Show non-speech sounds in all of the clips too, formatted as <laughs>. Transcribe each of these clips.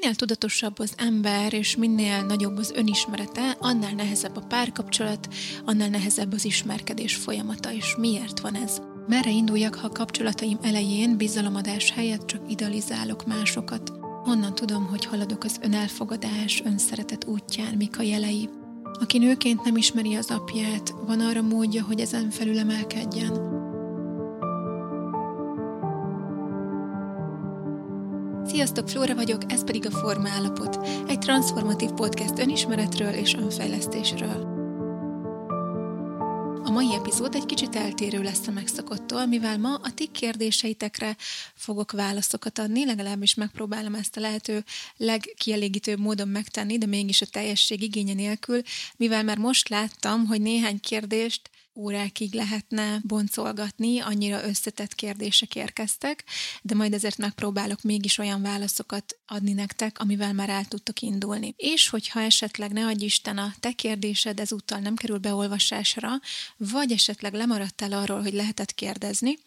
Minél tudatosabb az ember, és minél nagyobb az önismerete, annál nehezebb a párkapcsolat, annál nehezebb az ismerkedés folyamata, és miért van ez? Merre induljak, ha a kapcsolataim elején bizalomadás helyett csak idealizálok másokat? Honnan tudom, hogy haladok az önelfogadás, önszeretet útján, mik a jelei? Aki nőként nem ismeri az apját, van arra módja, hogy ezen felül emelkedjen. Sziasztok, Flóra vagyok, ez pedig a Forma Állapot, egy transformatív podcast önismeretről és önfejlesztésről. A mai epizód egy kicsit eltérő lesz a megszokottól, mivel ma a ti kérdéseitekre fogok válaszokat adni, legalábbis megpróbálom ezt a lehető legkielégítőbb módon megtenni, de mégis a teljesség igénye nélkül, mivel már most láttam, hogy néhány kérdést órákig lehetne boncolgatni, annyira összetett kérdések érkeztek, de majd ezért megpróbálok mégis olyan válaszokat adni nektek, amivel már el tudtok indulni. És hogyha esetleg ne adj Isten a te kérdésed ezúttal nem kerül beolvasásra, vagy esetleg lemaradtál arról, hogy lehetett kérdezni,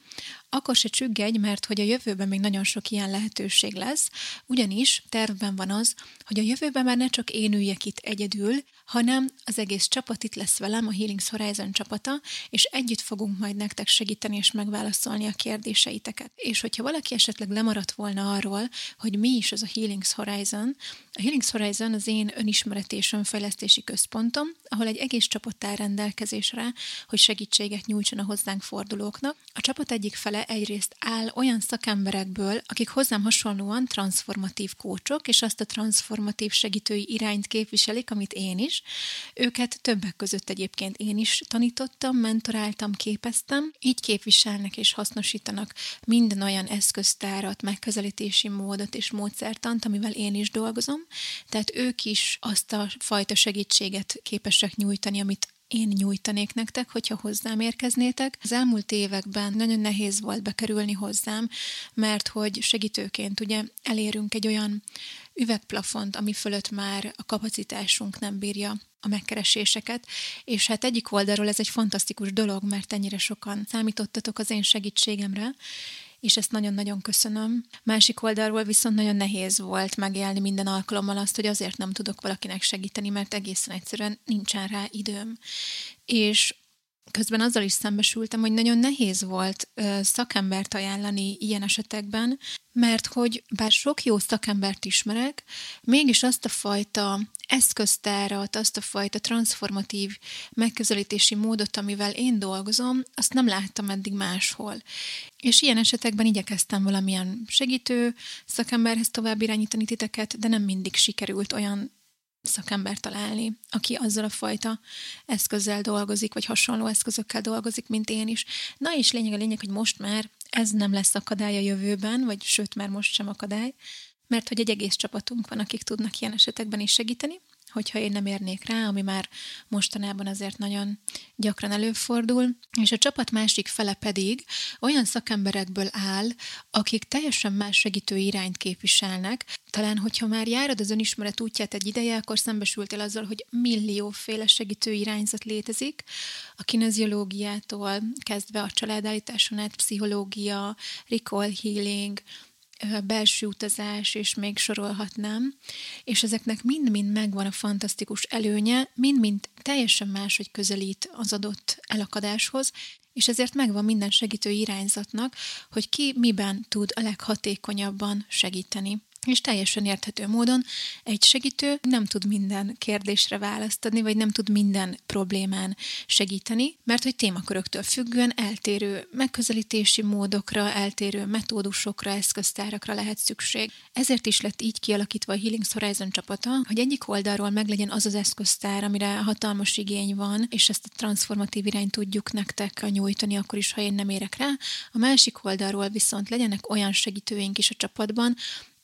akkor se csüggedj, mert hogy a jövőben még nagyon sok ilyen lehetőség lesz, ugyanis tervben van az, hogy a jövőben már ne csak én üljek itt egyedül, hanem az egész csapat itt lesz velem, a Healings Horizon csapata, és együtt fogunk majd nektek segíteni és megválaszolni a kérdéseiteket. És hogyha valaki esetleg lemaradt volna arról, hogy mi is az a Healings Horizon, a Healings Horizon az én önismereti és önfejlesztési központom, ahol egy egész csapat áll rendelkezésre, hogy segítséget nyújtson a hozzánk fordulóknak. A csapat egyik fele egyrészt áll olyan szakemberekből, akik hozzám hasonlóan transformatív kócsok, és azt a transformatív segítői irányt képviselik, amit én is. Őket többek között egyébként én is tanítottam, mentoráltam, képeztem. Így képviselnek és hasznosítanak minden olyan eszköztárat, megközelítési módot és módszertant, amivel én is dolgozom. Tehát ők is azt a fajta segítséget képesek nyújtani, amit én nyújtanék nektek, hogyha hozzám érkeznétek. Az elmúlt években nagyon nehéz volt bekerülni hozzám, mert hogy segítőként ugye elérünk egy olyan üvegplafont, ami fölött már a kapacitásunk nem bírja a megkereséseket, és hát egyik oldalról ez egy fantasztikus dolog, mert ennyire sokan számítottatok az én segítségemre, és ezt nagyon-nagyon köszönöm. Másik oldalról viszont nagyon nehéz volt megélni minden alkalommal azt, hogy azért nem tudok valakinek segíteni, mert egészen egyszerűen nincsen rá időm. És közben azzal is szembesültem, hogy nagyon nehéz volt szakembert ajánlani ilyen esetekben, mert hogy bár sok jó szakembert ismerek, mégis azt a fajta eszköztárat, azt a fajta transformatív megközelítési módot, amivel én dolgozom, azt nem láttam eddig máshol. És ilyen esetekben igyekeztem valamilyen segítő szakemberhez tovább irányítani titeket, de nem mindig sikerült olyan szakember találni, aki azzal a fajta eszközzel dolgozik, vagy hasonló eszközökkel dolgozik, mint én is. Na és lényeg a lényeg, hogy most már ez nem lesz akadály a jövőben, vagy sőt, már most sem akadály, mert hogy egy egész csapatunk van, akik tudnak ilyen esetekben is segíteni, hogyha én nem érnék rá, ami már mostanában azért nagyon gyakran előfordul, és a csapat másik fele pedig olyan szakemberekből áll, akik teljesen más segítő irányt képviselnek. Talán, hogyha már járod az önismeret útját egy ideje, akkor szembesültél azzal, hogy millióféle segítő irányzat létezik, a kineziológiától kezdve a családállításon át, pszichológia, recall healing, belső utazás, és még sorolhatnám, és ezeknek mind-mind megvan a fantasztikus előnye, mind-mind teljesen más, hogy közelít az adott elakadáshoz, és ezért megvan minden segítő irányzatnak, hogy ki miben tud a leghatékonyabban segíteni és teljesen érthető módon egy segítő nem tud minden kérdésre választ adni, vagy nem tud minden problémán segíteni, mert hogy témaköröktől függően eltérő megközelítési módokra, eltérő metódusokra, eszköztárakra lehet szükség. Ezért is lett így kialakítva a Healing Horizon csapata, hogy egyik oldalról meglegyen az az eszköztár, amire hatalmas igény van, és ezt a transformatív irányt tudjuk nektek nyújtani, akkor is, ha én nem érek rá. A másik oldalról viszont legyenek olyan segítőink is a csapatban,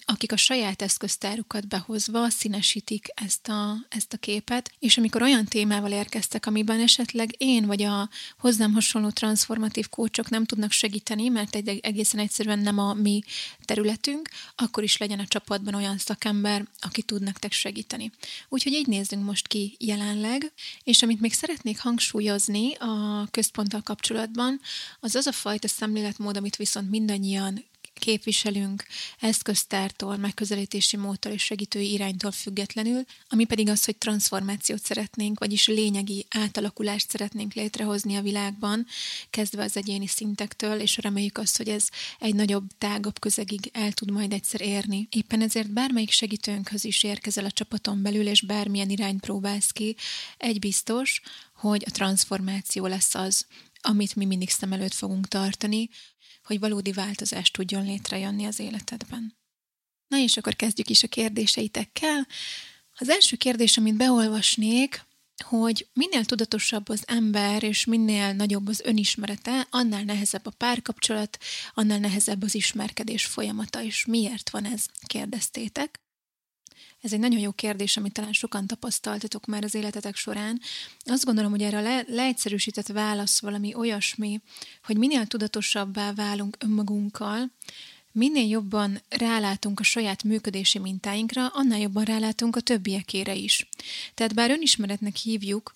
akik a saját eszköztárukat behozva színesítik ezt a, ezt a képet, és amikor olyan témával érkeztek, amiben esetleg én vagy a hozzám hasonló transformatív kócsok nem tudnak segíteni, mert egy egészen egyszerűen nem a mi területünk, akkor is legyen a csapatban olyan szakember, aki tud nektek segíteni. Úgyhogy így nézzünk most ki jelenleg, és amit még szeretnék hangsúlyozni a központtal kapcsolatban, az az a fajta szemléletmód, amit viszont mindannyian képviselünk eszköztártól, megközelítési módtól és segítői iránytól függetlenül, ami pedig az, hogy transformációt szeretnénk, vagyis lényegi átalakulást szeretnénk létrehozni a világban, kezdve az egyéni szintektől, és reméljük azt, hogy ez egy nagyobb, tágabb közegig el tud majd egyszer érni. Éppen ezért bármelyik segítőnkhöz is érkezel a csapaton belül, és bármilyen irányt próbálsz ki, egy biztos, hogy a transformáció lesz az, amit mi mindig szem előtt fogunk tartani, hogy valódi változást tudjon létrejönni az életedben. Na és akkor kezdjük is a kérdéseitekkel. Az első kérdés, amit beolvasnék, hogy minél tudatosabb az ember, és minél nagyobb az önismerete, annál nehezebb a párkapcsolat, annál nehezebb az ismerkedés folyamata, és miért van ez, kérdeztétek. Ez egy nagyon jó kérdés, amit talán sokan tapasztaltatok már az életetek során. Azt gondolom, hogy erre a le- leegyszerűsített válasz valami olyasmi, hogy minél tudatosabbá válunk önmagunkkal, minél jobban rálátunk a saját működési mintáinkra, annál jobban rálátunk a többiekére is. Tehát bár önismeretnek hívjuk,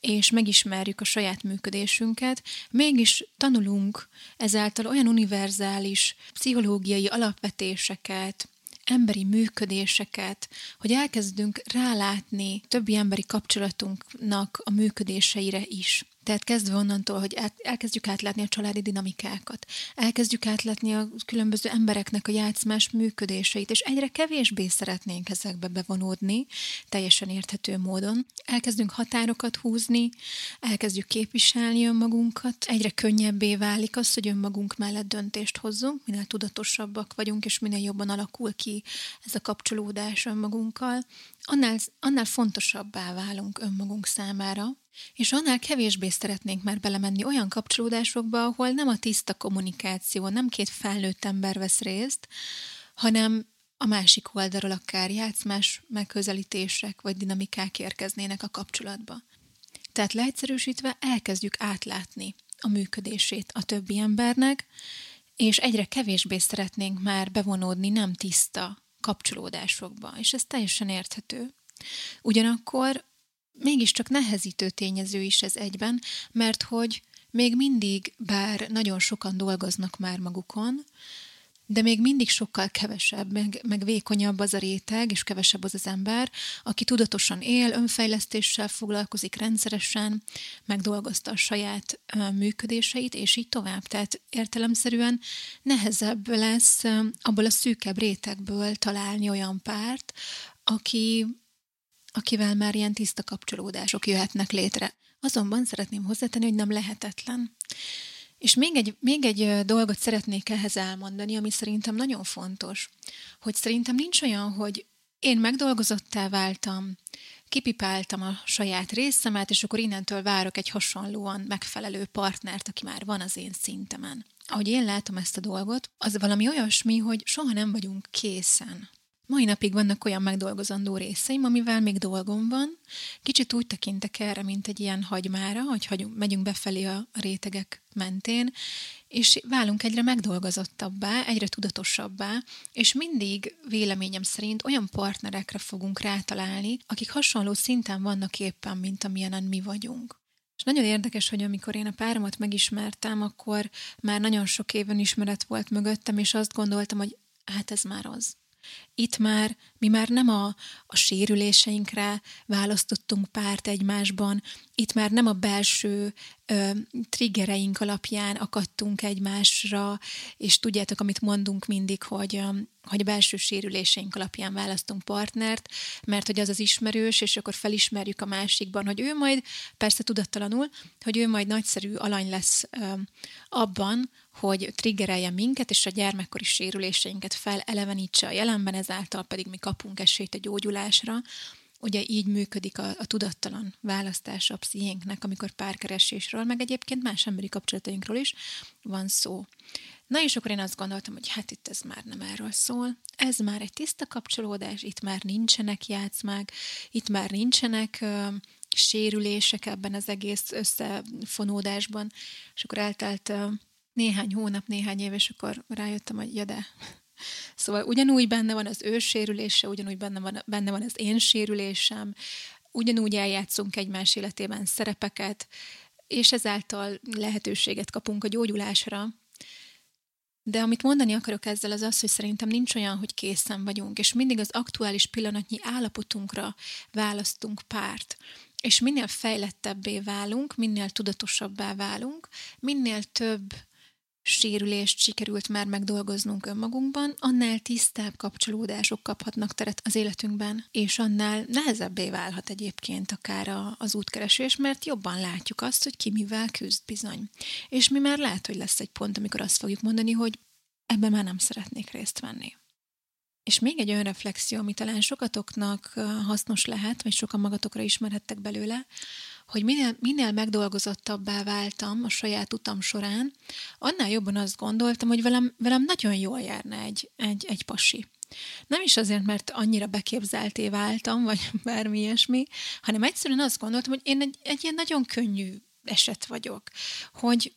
és megismerjük a saját működésünket, mégis tanulunk ezáltal olyan univerzális pszichológiai alapvetéseket, emberi működéseket, hogy elkezdünk rálátni többi emberi kapcsolatunknak a működéseire is. Tehát kezdve onnantól, hogy elkezdjük átlátni a családi dinamikákat, elkezdjük átlátni a különböző embereknek a játszmás működéseit, és egyre kevésbé szeretnénk ezekbe bevonódni, teljesen érthető módon. Elkezdünk határokat húzni, elkezdjük képviselni önmagunkat, egyre könnyebbé válik az, hogy önmagunk mellett döntést hozzunk, minél tudatosabbak vagyunk, és minél jobban alakul ki ez a kapcsolódás önmagunkkal, annál, annál fontosabbá válunk önmagunk számára, és annál kevésbé szeretnénk már belemenni olyan kapcsolódásokba, ahol nem a tiszta kommunikáció, nem két felnőtt ember vesz részt, hanem a másik oldalról akár játszmás megközelítések vagy dinamikák érkeznének a kapcsolatba. Tehát leegyszerűsítve elkezdjük átlátni a működését a többi embernek, és egyre kevésbé szeretnénk már bevonódni nem tiszta kapcsolódásokba, és ez teljesen érthető. Ugyanakkor mégiscsak nehezítő tényező is ez egyben, mert hogy még mindig, bár nagyon sokan dolgoznak már magukon, de még mindig sokkal kevesebb, meg, meg vékonyabb az a réteg, és kevesebb az az ember, aki tudatosan él, önfejlesztéssel foglalkozik rendszeresen, megdolgozta a saját uh, működéseit, és így tovább. Tehát értelemszerűen nehezebb lesz uh, abból a szűkebb rétegből találni olyan párt, aki akivel már ilyen tiszta kapcsolódások jöhetnek létre. Azonban szeretném hozzátenni, hogy nem lehetetlen. És még egy, még egy dolgot szeretnék ehhez elmondani, ami szerintem nagyon fontos, hogy szerintem nincs olyan, hogy én megdolgozottá váltam, kipipáltam a saját részemet, és akkor innentől várok egy hasonlóan megfelelő partnert, aki már van az én szintemen. Ahogy én látom ezt a dolgot, az valami olyasmi, hogy soha nem vagyunk készen Mai napig vannak olyan megdolgozandó részeim, amivel még dolgom van. Kicsit úgy tekintek erre, mint egy ilyen hagymára, hogy hagyunk, megyünk befelé a rétegek mentén, és válunk egyre megdolgozottabbá, egyre tudatosabbá, és mindig véleményem szerint olyan partnerekre fogunk rátalálni, akik hasonló szinten vannak éppen, mint amilyenen mi vagyunk. És nagyon érdekes, hogy amikor én a páromat megismertem, akkor már nagyon sok éven ismeret volt mögöttem, és azt gondoltam, hogy hát ez már az itt már mi már nem a, a sérüléseinkre választottunk párt egymásban, itt már nem a belső ö, triggereink alapján akadtunk egymásra, és tudjátok, amit mondunk mindig, hogy, hogy a belső sérüléseink alapján választunk partnert, mert hogy az az ismerős, és akkor felismerjük a másikban, hogy ő majd, persze tudattalanul, hogy ő majd nagyszerű alany lesz ö, abban, hogy triggerelje minket, és a gyermekkori sérüléseinket felelevenítse a jelenben, ezáltal pedig mi kapunk esélyt a gyógyulásra. Ugye így működik a, a tudattalan választása a pszichénknek, amikor párkeresésről, meg egyébként más emberi kapcsolatainkról is van szó. Na és akkor én azt gondoltam, hogy hát itt ez már nem erről szól, ez már egy tiszta kapcsolódás, itt már nincsenek játszmák, itt már nincsenek uh, sérülések ebben az egész összefonódásban, és akkor eltelt uh, néhány hónap, néhány év, és akkor rájöttem, hogy ja de. <laughs> Szóval ugyanúgy benne van az ő sérülése, ugyanúgy benne van, benne van az én sérülésem, ugyanúgy eljátszunk egymás életében szerepeket, és ezáltal lehetőséget kapunk a gyógyulásra. De amit mondani akarok ezzel az az, hogy szerintem nincs olyan, hogy készen vagyunk, és mindig az aktuális pillanatnyi állapotunkra választunk párt. És minél fejlettebbé válunk, minél tudatosabbá válunk, minél több sérülést sikerült már megdolgoznunk önmagunkban, annál tisztább kapcsolódások kaphatnak teret az életünkben, és annál nehezebbé válhat egyébként akár az útkeresés, mert jobban látjuk azt, hogy ki mivel küzd bizony. És mi már lehet, hogy lesz egy pont, amikor azt fogjuk mondani, hogy ebben már nem szeretnék részt venni. És még egy olyan reflexió, ami talán sokatoknak hasznos lehet, vagy sokan magatokra ismerhettek belőle, hogy minél, minél megdolgozottabbá váltam a saját utam során, annál jobban azt gondoltam, hogy velem, velem nagyon jól járna egy, egy, egy pasi. Nem is azért, mert annyira beképzelté váltam, vagy <laughs> bármi ilyesmi, hanem egyszerűen azt gondoltam, hogy én egy, egy ilyen nagyon könnyű eset vagyok, hogy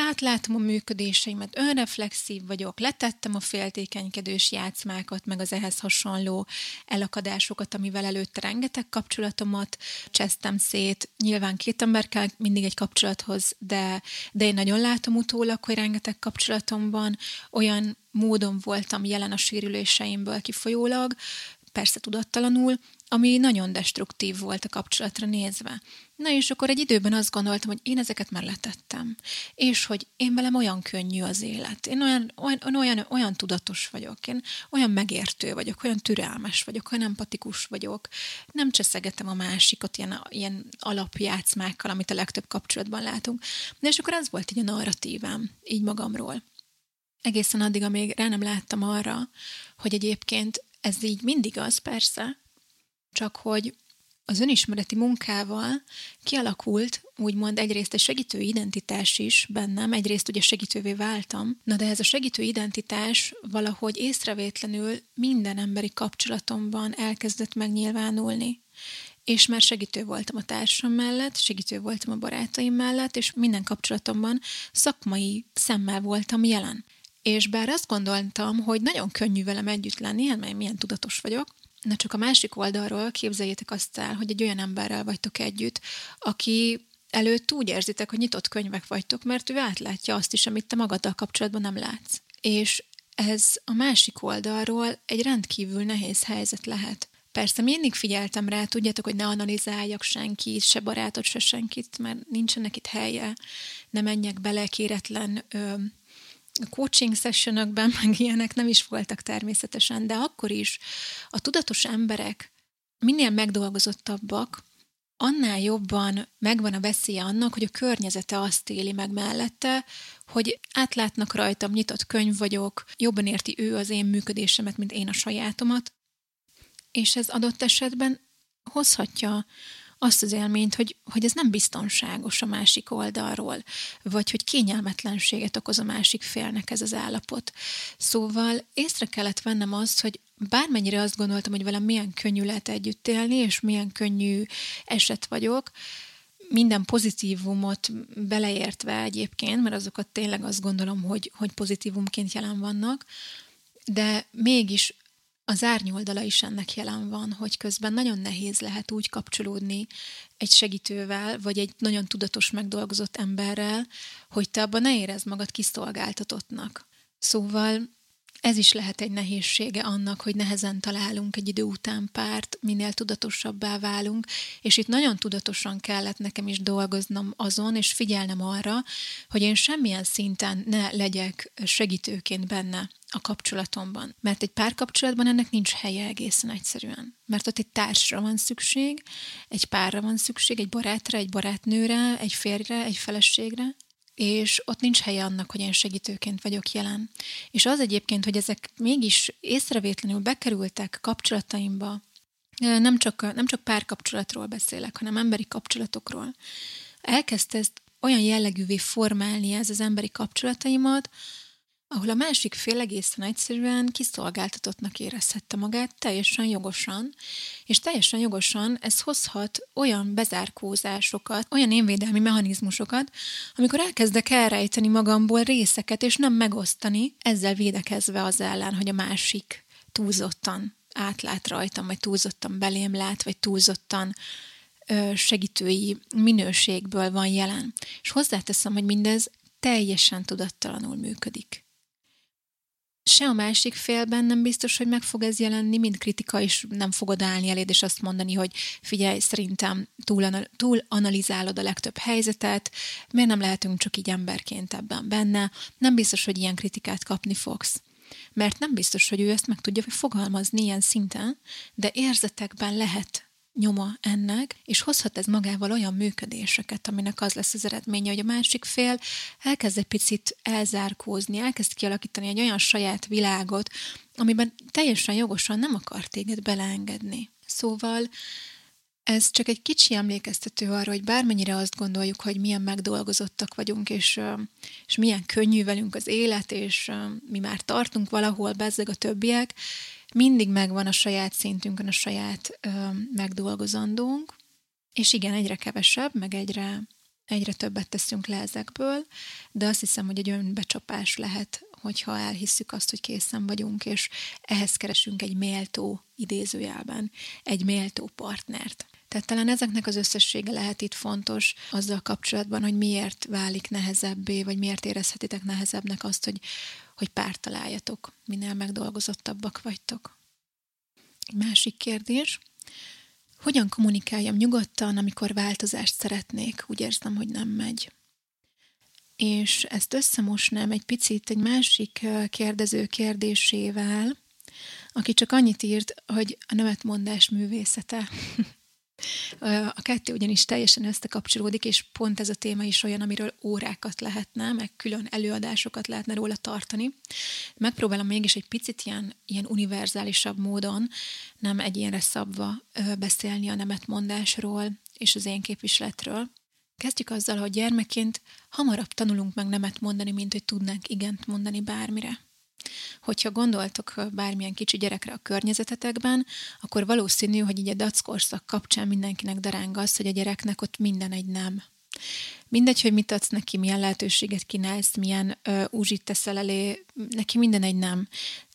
átlátom a működéseimet, önreflexív vagyok, letettem a féltékenykedős játszmákat, meg az ehhez hasonló elakadásokat, amivel előtte rengeteg kapcsolatomat csesztem szét. Nyilván két ember kell mindig egy kapcsolathoz, de, de én nagyon látom utólag, hogy rengeteg kapcsolatomban olyan módon voltam jelen a sérüléseimből kifolyólag, persze tudattalanul, ami nagyon destruktív volt a kapcsolatra nézve. Na és akkor egy időben azt gondoltam, hogy én ezeket már letettem, és hogy én velem olyan könnyű az élet, én olyan, olyan, olyan, olyan tudatos vagyok, én olyan megértő vagyok, olyan türelmes vagyok, olyan empatikus vagyok, nem cseszegetem a másikat ilyen, ilyen alapjátszmákkal, amit a legtöbb kapcsolatban látunk. Na és akkor ez volt így a narratívám, így magamról. Egészen addig, amíg rá nem láttam arra, hogy egyébként ez így mindig az, persze, csak hogy az önismereti munkával kialakult úgymond egyrészt egy segítő identitás is bennem, egyrészt ugye segítővé váltam, na de ez a segítő identitás valahogy észrevétlenül minden emberi kapcsolatomban elkezdett megnyilvánulni. És már segítő voltam a társam mellett, segítő voltam a barátaim mellett, és minden kapcsolatomban szakmai szemmel voltam jelen. És bár azt gondoltam, hogy nagyon könnyű velem együtt lenni, hát mert milyen tudatos vagyok, Na csak a másik oldalról képzeljétek azt el, hogy egy olyan emberrel vagytok együtt, aki előtt úgy érzitek, hogy nyitott könyvek vagytok, mert ő átlátja azt is, amit te magaddal kapcsolatban nem látsz. És ez a másik oldalról egy rendkívül nehéz helyzet lehet. Persze mindig figyeltem rá, tudjátok, hogy ne analizáljak senkit, se barátot, se senkit, mert nincsenek itt helye, ne menjek bele kéretlen coaching sessionökben, <laughs> meg ilyenek nem is voltak természetesen, de akkor is a tudatos emberek minél megdolgozottabbak, annál jobban megvan a veszélye annak, hogy a környezete azt éli meg mellette, hogy átlátnak rajtam, nyitott könyv vagyok, jobban érti ő az én működésemet, mint én a sajátomat, és ez adott esetben hozhatja azt az élményt, hogy, hogy ez nem biztonságos a másik oldalról, vagy hogy kényelmetlenséget okoz a másik félnek ez az állapot. Szóval észre kellett vennem azt, hogy bármennyire azt gondoltam, hogy velem milyen könnyű lehet együtt élni, és milyen könnyű eset vagyok, minden pozitívumot beleértve egyébként, mert azokat tényleg azt gondolom, hogy, hogy pozitívumként jelen vannak, de mégis az árnyoldala is ennek jelen van, hogy közben nagyon nehéz lehet úgy kapcsolódni egy segítővel, vagy egy nagyon tudatos, megdolgozott emberrel, hogy te abban ne érezd magad kiszolgáltatottnak. Szóval ez is lehet egy nehézsége annak, hogy nehezen találunk egy idő után párt, minél tudatosabbá válunk, és itt nagyon tudatosan kellett nekem is dolgoznom azon, és figyelnem arra, hogy én semmilyen szinten ne legyek segítőként benne a kapcsolatomban. Mert egy párkapcsolatban ennek nincs helye egészen egyszerűen. Mert ott egy társra van szükség, egy párra van szükség, egy barátra, egy barátnőre, egy férjre, egy feleségre, és ott nincs helye annak, hogy én segítőként vagyok jelen. És az egyébként, hogy ezek mégis észrevétlenül bekerültek kapcsolataimba, nem csak, nem csak párkapcsolatról beszélek, hanem emberi kapcsolatokról. Elkezdte ezt olyan jellegűvé formálni ez az emberi kapcsolataimat, ahol a másik fél egészen egyszerűen kiszolgáltatottnak érezhette magát teljesen jogosan, és teljesen jogosan ez hozhat olyan bezárkózásokat, olyan énvédelmi mechanizmusokat, amikor elkezdek elrejteni magamból részeket, és nem megosztani, ezzel védekezve az ellen, hogy a másik túlzottan átlát rajtam, vagy túlzottan belém lát, vagy túlzottan segítői minőségből van jelen. És hozzáteszem, hogy mindez teljesen tudattalanul működik se a másik félben nem biztos, hogy meg fog ez jelenni, mint kritika, és nem fogod állni eléd, és azt mondani, hogy figyelj, szerintem túl, túl analizálod a legtöbb helyzetet, miért nem lehetünk csak így emberként ebben benne, nem biztos, hogy ilyen kritikát kapni fogsz. Mert nem biztos, hogy ő ezt meg tudja fogalmazni ilyen szinten, de érzetekben lehet nyoma ennek, és hozhat ez magával olyan működéseket, aminek az lesz az eredménye, hogy a másik fél elkezd egy picit elzárkózni, elkezd kialakítani egy olyan saját világot, amiben teljesen jogosan nem akar téged beleengedni. Szóval ez csak egy kicsi emlékeztető arra, hogy bármennyire azt gondoljuk, hogy milyen megdolgozottak vagyunk, és, és milyen könnyű velünk az élet, és mi már tartunk valahol, bezzeg a többiek, mindig megvan a saját szintünkön a saját ö, megdolgozandónk, és igen, egyre kevesebb, meg egyre, egyre többet teszünk le ezekből, de azt hiszem, hogy egy önbecsapás lehet, hogyha elhisszük azt, hogy készen vagyunk, és ehhez keresünk egy méltó idézőjelben, egy méltó partnert. Tehát talán ezeknek az összessége lehet itt fontos azzal kapcsolatban, hogy miért válik nehezebbé, vagy miért érezhetitek nehezebbnek azt, hogy, hogy párt találjatok, minél megdolgozottabbak vagytok. Egy másik kérdés. Hogyan kommunikáljam nyugodtan, amikor változást szeretnék? Úgy érzem, hogy nem megy. És ezt összemosnám egy picit egy másik kérdező kérdésével, aki csak annyit írt, hogy a nevetmondás művészete. <laughs> A kettő ugyanis teljesen összekapcsolódik, és pont ez a téma is olyan, amiről órákat lehetne, meg külön előadásokat lehetne róla tartani. Megpróbálom mégis egy picit ilyen, ilyen univerzálisabb módon, nem egyénre szabva beszélni a nemetmondásról és az én képviseletről. Kezdjük azzal, hogy gyermekként hamarabb tanulunk meg nemet mondani, mint hogy tudnánk igent mondani bármire. Hogyha gondoltok bármilyen kicsi gyerekre a környezetetekben, akkor valószínű, hogy így a dackorszak kapcsán mindenkinek daráng az, hogy a gyereknek ott minden egy nem. Mindegy, hogy mit adsz neki, milyen lehetőséget kínálsz, milyen ö, úzsit teszel elé, neki minden egy nem.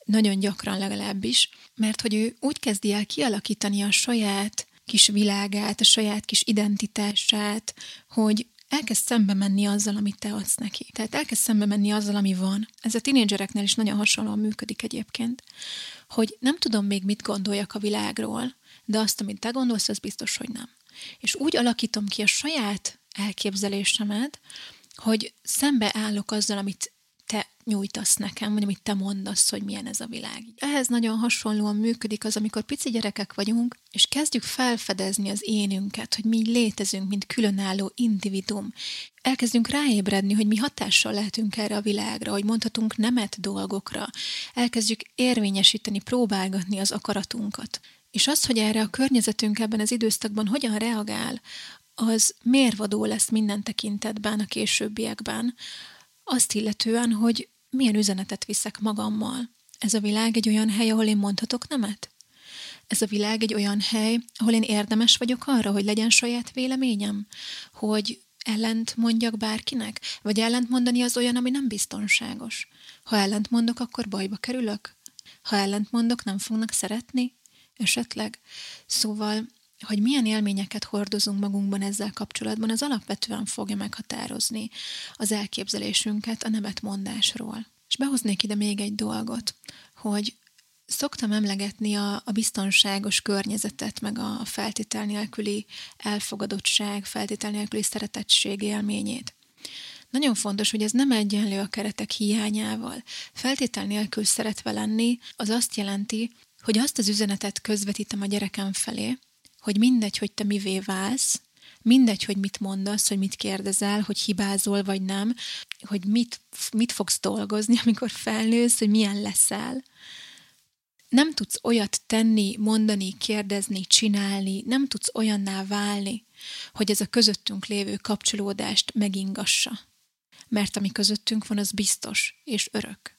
Nagyon gyakran legalábbis, mert hogy ő úgy kezdi el kialakítani a saját kis világát, a saját kis identitását, hogy elkezd szembe menni azzal, amit te adsz neki. Tehát elkezd szembe menni azzal, ami van. Ez a tinédzsereknél is nagyon hasonlóan működik egyébként, hogy nem tudom még mit gondoljak a világról, de azt, amit te gondolsz, az biztos, hogy nem. És úgy alakítom ki a saját elképzelésemet, hogy szembe állok azzal, amit te nyújtasz nekem, vagy amit te mondasz, hogy milyen ez a világ. Ehhez nagyon hasonlóan működik az, amikor pici gyerekek vagyunk, és kezdjük felfedezni az énünket, hogy mi létezünk, mint különálló individum. Elkezdünk ráébredni, hogy mi hatással lehetünk erre a világra, hogy mondhatunk nemet dolgokra. Elkezdjük érvényesíteni, próbálgatni az akaratunkat. És az, hogy erre a környezetünk ebben az időszakban hogyan reagál, az mérvadó lesz minden tekintetben a későbbiekben, azt illetően, hogy milyen üzenetet viszek magammal. Ez a világ egy olyan hely, ahol én mondhatok nemet? Ez a világ egy olyan hely, ahol én érdemes vagyok arra, hogy legyen saját véleményem? Hogy ellent mondjak bárkinek? Vagy ellent mondani az olyan, ami nem biztonságos? Ha ellent mondok, akkor bajba kerülök? Ha ellent mondok, nem fognak szeretni? Esetleg? Szóval hogy milyen élményeket hordozunk magunkban ezzel kapcsolatban, az alapvetően fogja meghatározni az elképzelésünket a nevetmondásról. És behoznék ide még egy dolgot, hogy szoktam emlegetni a, a biztonságos környezetet, meg a feltétel nélküli elfogadottság, feltétel nélküli szeretettség élményét. Nagyon fontos, hogy ez nem egyenlő a keretek hiányával. Feltétel nélkül szeretve lenni, az azt jelenti, hogy azt az üzenetet közvetítem a gyerekem felé, hogy mindegy, hogy te mivé válsz, mindegy, hogy mit mondasz, hogy mit kérdezel, hogy hibázol vagy nem, hogy mit, mit fogsz dolgozni, <laughs> amikor felnősz, hogy milyen leszel. Nem tudsz olyat tenni, mondani, kérdezni, csinálni, nem tudsz olyanná válni, hogy ez a közöttünk lévő kapcsolódást megingassa. Mert ami közöttünk van, az biztos és örök.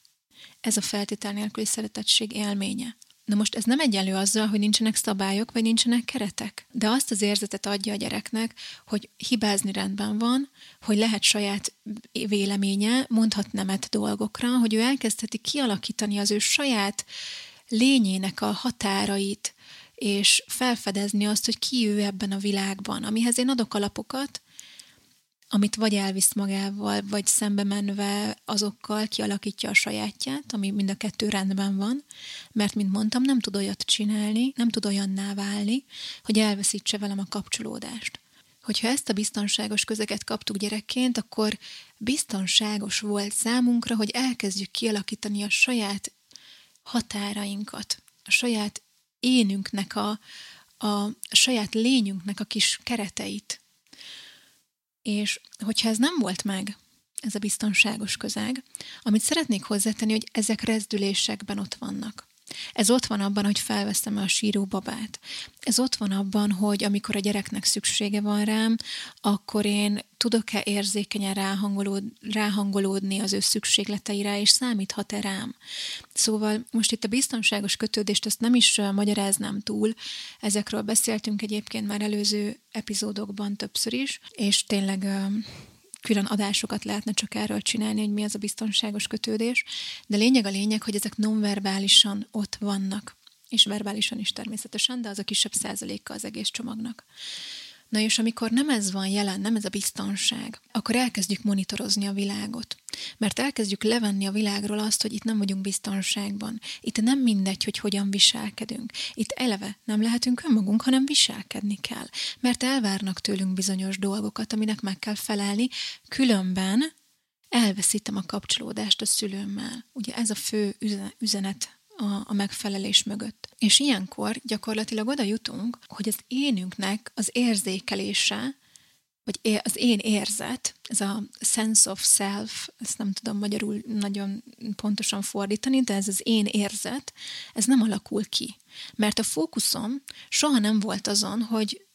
Ez a feltétel nélküli szeretettség élménye. Na most ez nem egyenlő azzal, hogy nincsenek szabályok, vagy nincsenek keretek. De azt az érzetet adja a gyereknek, hogy hibázni rendben van, hogy lehet saját véleménye, mondhat nemet dolgokra, hogy ő elkezdheti kialakítani az ő saját lényének a határait, és felfedezni azt, hogy ki ő ebben a világban, amihez én adok alapokat, amit vagy elvisz magával, vagy szembe menve azokkal kialakítja a sajátját, ami mind a kettő rendben van, mert, mint mondtam, nem tud olyat csinálni, nem tud olyanná válni, hogy elveszítse velem a kapcsolódást. Hogyha ezt a biztonságos közeget kaptuk gyerekként, akkor biztonságos volt számunkra, hogy elkezdjük kialakítani a saját határainkat, a saját énünknek, a, a saját lényünknek a kis kereteit, és hogyha ez nem volt meg, ez a biztonságos közeg, amit szeretnék hozzátenni, hogy ezek rezdülésekben ott vannak. Ez ott van abban, hogy felveszem a síró babát. Ez ott van abban, hogy amikor a gyereknek szüksége van rám, akkor én tudok-e érzékenyen ráhangolód, ráhangolódni az ő szükségleteire, és számíthat-e rám. Szóval most itt a biztonságos kötődést ezt nem is magyaráznám túl, ezekről beszéltünk egyébként már előző epizódokban többször is, és tényleg külön adásokat lehetne csak erről csinálni, hogy mi az a biztonságos kötődés, de lényeg a lényeg, hogy ezek nonverbálisan ott vannak, és verbálisan is természetesen, de az a kisebb százaléka az egész csomagnak. Na és amikor nem ez van jelen, nem ez a biztonság, akkor elkezdjük monitorozni a világot. Mert elkezdjük levenni a világról azt, hogy itt nem vagyunk biztonságban. Itt nem mindegy, hogy hogyan viselkedünk. Itt eleve nem lehetünk önmagunk, hanem viselkedni kell. Mert elvárnak tőlünk bizonyos dolgokat, aminek meg kell felelni, különben elveszítem a kapcsolódást a szülőmmel. Ugye ez a fő üzenet a, megfelelés mögött. És ilyenkor gyakorlatilag oda jutunk, hogy az énünknek az érzékelése, vagy az én érzet, ez a sense of self, ezt nem tudom magyarul nagyon pontosan fordítani, de ez az én érzet, ez nem alakul ki. Mert a fókuszom soha nem volt azon, hogy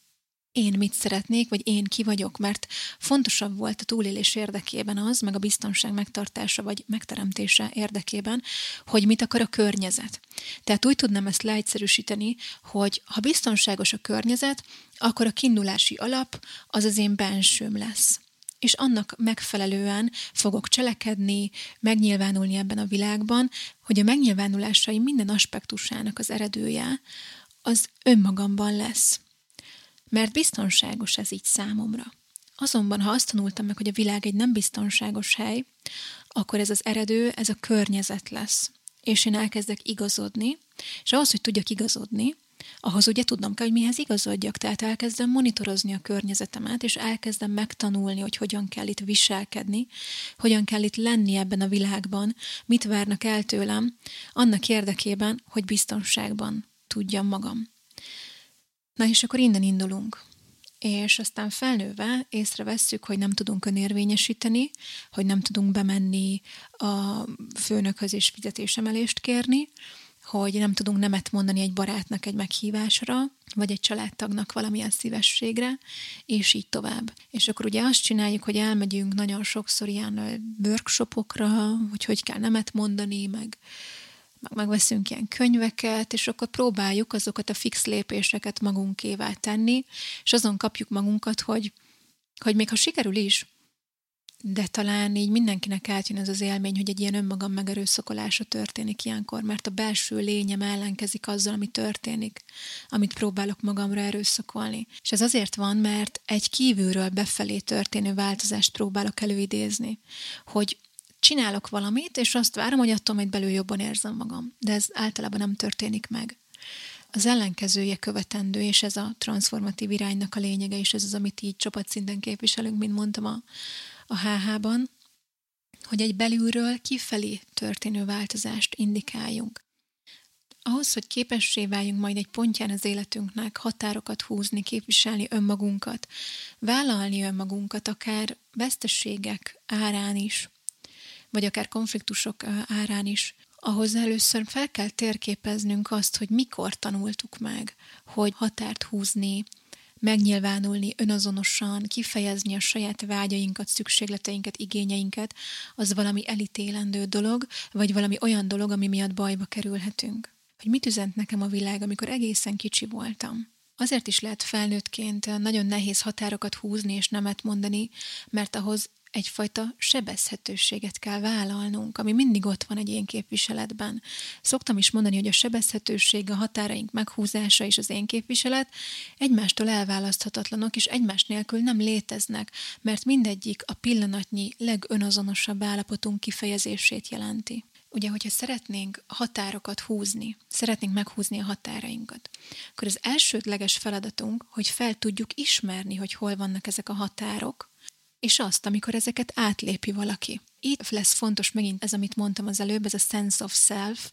én mit szeretnék, vagy én ki vagyok, mert fontosabb volt a túlélés érdekében az, meg a biztonság megtartása vagy megteremtése érdekében, hogy mit akar a környezet. Tehát úgy tudnám ezt leegyszerűsíteni, hogy ha biztonságos a környezet, akkor a kiindulási alap az az én bensőm lesz és annak megfelelően fogok cselekedni, megnyilvánulni ebben a világban, hogy a megnyilvánulásai minden aspektusának az eredője az önmagamban lesz mert biztonságos ez így számomra. Azonban, ha azt tanultam meg, hogy a világ egy nem biztonságos hely, akkor ez az eredő, ez a környezet lesz. És én elkezdek igazodni, és ahhoz, hogy tudjak igazodni, ahhoz ugye tudnom kell, hogy mihez igazodjak, tehát elkezdem monitorozni a környezetemet, és elkezdem megtanulni, hogy hogyan kell itt viselkedni, hogyan kell itt lenni ebben a világban, mit várnak el tőlem, annak érdekében, hogy biztonságban tudjam magam. Na és akkor innen indulunk. És aztán felnőve észrevesszük, hogy nem tudunk önérvényesíteni, hogy nem tudunk bemenni a főnökhöz és fizetésemelést kérni, hogy nem tudunk nemet mondani egy barátnak egy meghívásra, vagy egy családtagnak valamilyen szívességre, és így tovább. És akkor ugye azt csináljuk, hogy elmegyünk nagyon sokszor ilyen workshopokra, hogy hogy kell nemet mondani, meg megveszünk ilyen könyveket, és akkor próbáljuk azokat a fix lépéseket magunkévá tenni, és azon kapjuk magunkat, hogy, hogy még ha sikerül is, de talán így mindenkinek átjön ez az élmény, hogy egy ilyen önmagam megerőszakolása történik ilyenkor, mert a belső lényem ellenkezik azzal, ami történik, amit próbálok magamra erőszakolni. És ez azért van, mert egy kívülről befelé történő változást próbálok előidézni, hogy csinálok valamit, és azt várom, hogy attól majd belül jobban érzem magam. De ez általában nem történik meg. Az ellenkezője követendő, és ez a transformatív iránynak a lényege, és ez az, amit így csapatszinten képviselünk, mint mondtam a, a HH-ban, hogy egy belülről kifelé történő változást indikáljunk. Ahhoz, hogy képessé váljunk majd egy pontján az életünknek határokat húzni, képviselni önmagunkat, vállalni önmagunkat, akár veszteségek árán is, vagy akár konfliktusok árán is, ahhoz először fel kell térképeznünk azt, hogy mikor tanultuk meg, hogy határt húzni, megnyilvánulni önazonosan, kifejezni a saját vágyainkat, szükségleteinket, igényeinket, az valami elítélendő dolog, vagy valami olyan dolog, ami miatt bajba kerülhetünk. Hogy mit üzent nekem a világ, amikor egészen kicsi voltam. Azért is lehet felnőttként nagyon nehéz határokat húzni és nemet mondani, mert ahhoz egyfajta sebezhetőséget kell vállalnunk, ami mindig ott van egy én képviseletben. Szoktam is mondani, hogy a sebezhetőség, a határaink meghúzása és az én képviselet egymástól elválaszthatatlanok, és egymás nélkül nem léteznek, mert mindegyik a pillanatnyi legönazonosabb állapotunk kifejezését jelenti. Ugye, hogyha szeretnénk határokat húzni, szeretnénk meghúzni a határainkat, akkor az elsődleges feladatunk, hogy fel tudjuk ismerni, hogy hol vannak ezek a határok, és azt, amikor ezeket átlépi valaki. Itt lesz fontos megint ez, amit mondtam az előbb, ez a sense of self,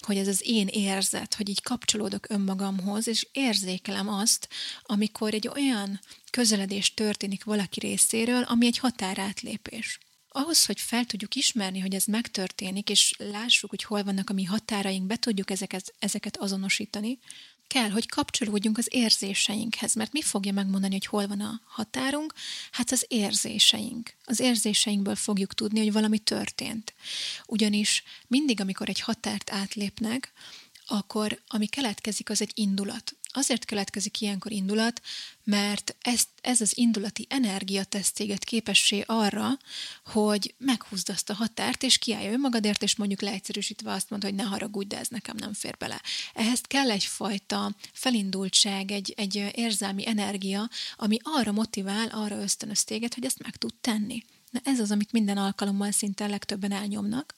hogy ez az én érzet, hogy így kapcsolódok önmagamhoz, és érzékelem azt, amikor egy olyan közeledés történik valaki részéről, ami egy határátlépés. Ahhoz, hogy fel tudjuk ismerni, hogy ez megtörténik, és lássuk, hogy hol vannak a mi határaink, be tudjuk ezeket, ezeket azonosítani, kell, hogy kapcsolódjunk az érzéseinkhez, mert mi fogja megmondani, hogy hol van a határunk? Hát az érzéseink. Az érzéseinkből fogjuk tudni, hogy valami történt. Ugyanis mindig, amikor egy határt átlépnek, akkor ami keletkezik, az egy indulat. Azért keletkezik ilyenkor indulat, mert ez, ez az indulati energia tesz téged képessé arra, hogy meghúzd azt a határt, és kiállja önmagadért, és mondjuk leegyszerűsítve azt mond, hogy ne haragudj, de ez nekem nem fér bele. Ehhez kell egyfajta felindultság, egy, egy érzelmi energia, ami arra motivál, arra ösztönöz téged, hogy ezt meg tud tenni. Na ez az, amit minden alkalommal szinte legtöbben elnyomnak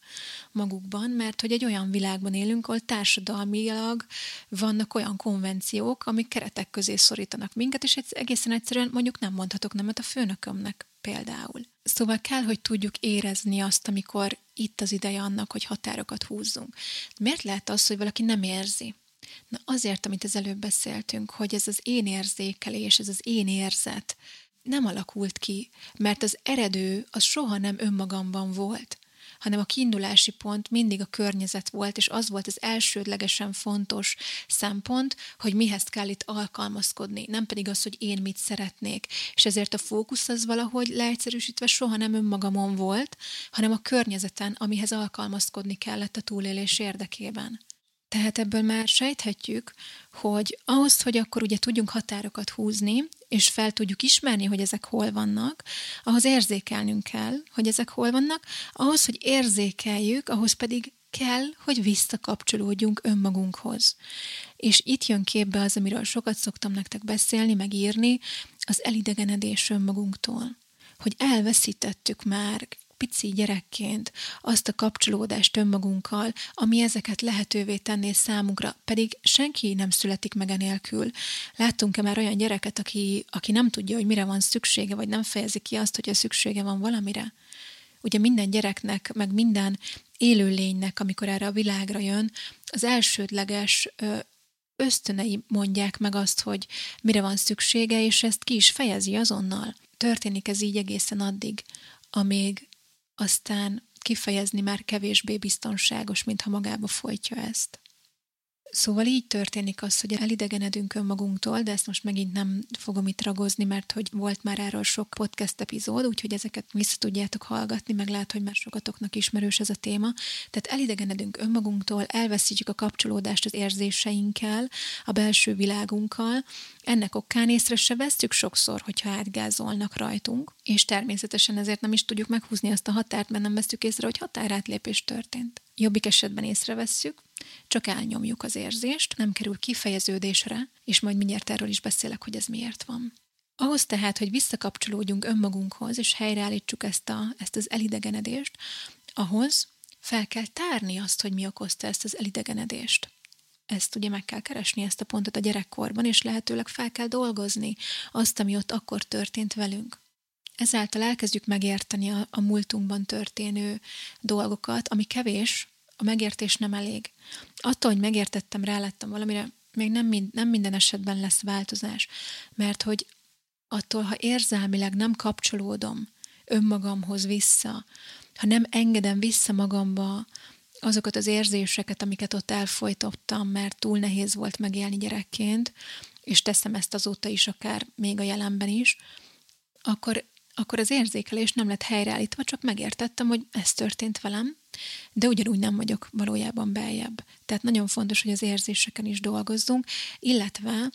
magukban, mert hogy egy olyan világban élünk, ahol társadalmilag vannak olyan konvenciók, amik keretek közé szorítanak minket, és egészen egyszerűen mondjuk nem mondhatok nemet a főnökömnek például. Szóval kell, hogy tudjuk érezni azt, amikor itt az ideje annak, hogy határokat húzzunk. Miért lehet az, hogy valaki nem érzi? Na azért, amit az előbb beszéltünk, hogy ez az én érzékelés, ez az én érzet, nem alakult ki, mert az eredő az soha nem önmagamban volt, hanem a kiindulási pont mindig a környezet volt, és az volt az elsődlegesen fontos szempont, hogy mihez kell itt alkalmazkodni, nem pedig az, hogy én mit szeretnék. És ezért a fókusz az valahogy leegyszerűsítve soha nem önmagamon volt, hanem a környezeten, amihez alkalmazkodni kellett a túlélés érdekében. Tehát ebből már sejthetjük, hogy ahhoz, hogy akkor ugye tudjunk határokat húzni, és fel tudjuk ismerni, hogy ezek hol vannak, ahhoz érzékelnünk kell, hogy ezek hol vannak, ahhoz, hogy érzékeljük, ahhoz pedig kell, hogy visszakapcsolódjunk önmagunkhoz. És itt jön képbe az, amiről sokat szoktam nektek beszélni, meg írni, az elidegenedés önmagunktól. Hogy elveszítettük már pici gyerekként azt a kapcsolódást önmagunkkal, ami ezeket lehetővé tenné számunkra, pedig senki nem születik meg enélkül. Láttunk-e már olyan gyereket, aki, aki nem tudja, hogy mire van szüksége, vagy nem fejezi ki azt, hogy a szüksége van valamire? Ugye minden gyereknek, meg minden élőlénynek, amikor erre a világra jön, az elsődleges ösztönei mondják meg azt, hogy mire van szüksége, és ezt ki is fejezi azonnal. Történik ez így egészen addig, amíg aztán kifejezni már kevésbé biztonságos, mintha magába folytja ezt. Szóval így történik az, hogy elidegenedünk önmagunktól, de ezt most megint nem fogom itt ragozni, mert hogy volt már erről sok podcast epizód, úgyhogy ezeket vissza tudjátok hallgatni, meg lehet, hogy már sokatoknak ismerős ez a téma. Tehát elidegenedünk önmagunktól, elveszítjük a kapcsolódást az érzéseinkkel, a belső világunkkal, ennek okán észre se vesztjük sokszor, hogyha átgázolnak rajtunk, és természetesen ezért nem is tudjuk meghúzni azt a határt, mert nem vesztük észre, hogy határátlépés történt. Jobbik esetben észrevesszük, csak elnyomjuk az érzést, nem kerül kifejeződésre, és majd mindjárt erről is beszélek, hogy ez miért van. Ahhoz tehát, hogy visszakapcsolódjunk önmagunkhoz, és helyreállítsuk ezt, a, ezt az elidegenedést, ahhoz fel kell tárni azt, hogy mi okozta ezt az elidegenedést. Ezt ugye meg kell keresni, ezt a pontot a gyerekkorban, és lehetőleg fel kell dolgozni azt, ami ott akkor történt velünk. Ezáltal elkezdjük megérteni a, a múltunkban történő dolgokat, ami kevés, a megértés nem elég. Attól, hogy megértettem, rálettem valamire, még nem, mind, nem minden esetben lesz változás, mert hogy attól, ha érzelmileg nem kapcsolódom önmagamhoz vissza, ha nem engedem vissza magamba azokat az érzéseket, amiket ott elfolytottam, mert túl nehéz volt megélni gyerekként, és teszem ezt azóta is, akár még a jelenben is, akkor akkor az érzékelés nem lett helyreállítva, csak megértettem, hogy ez történt velem, de ugyanúgy nem vagyok valójában beljebb. Tehát nagyon fontos, hogy az érzéseken is dolgozzunk, illetve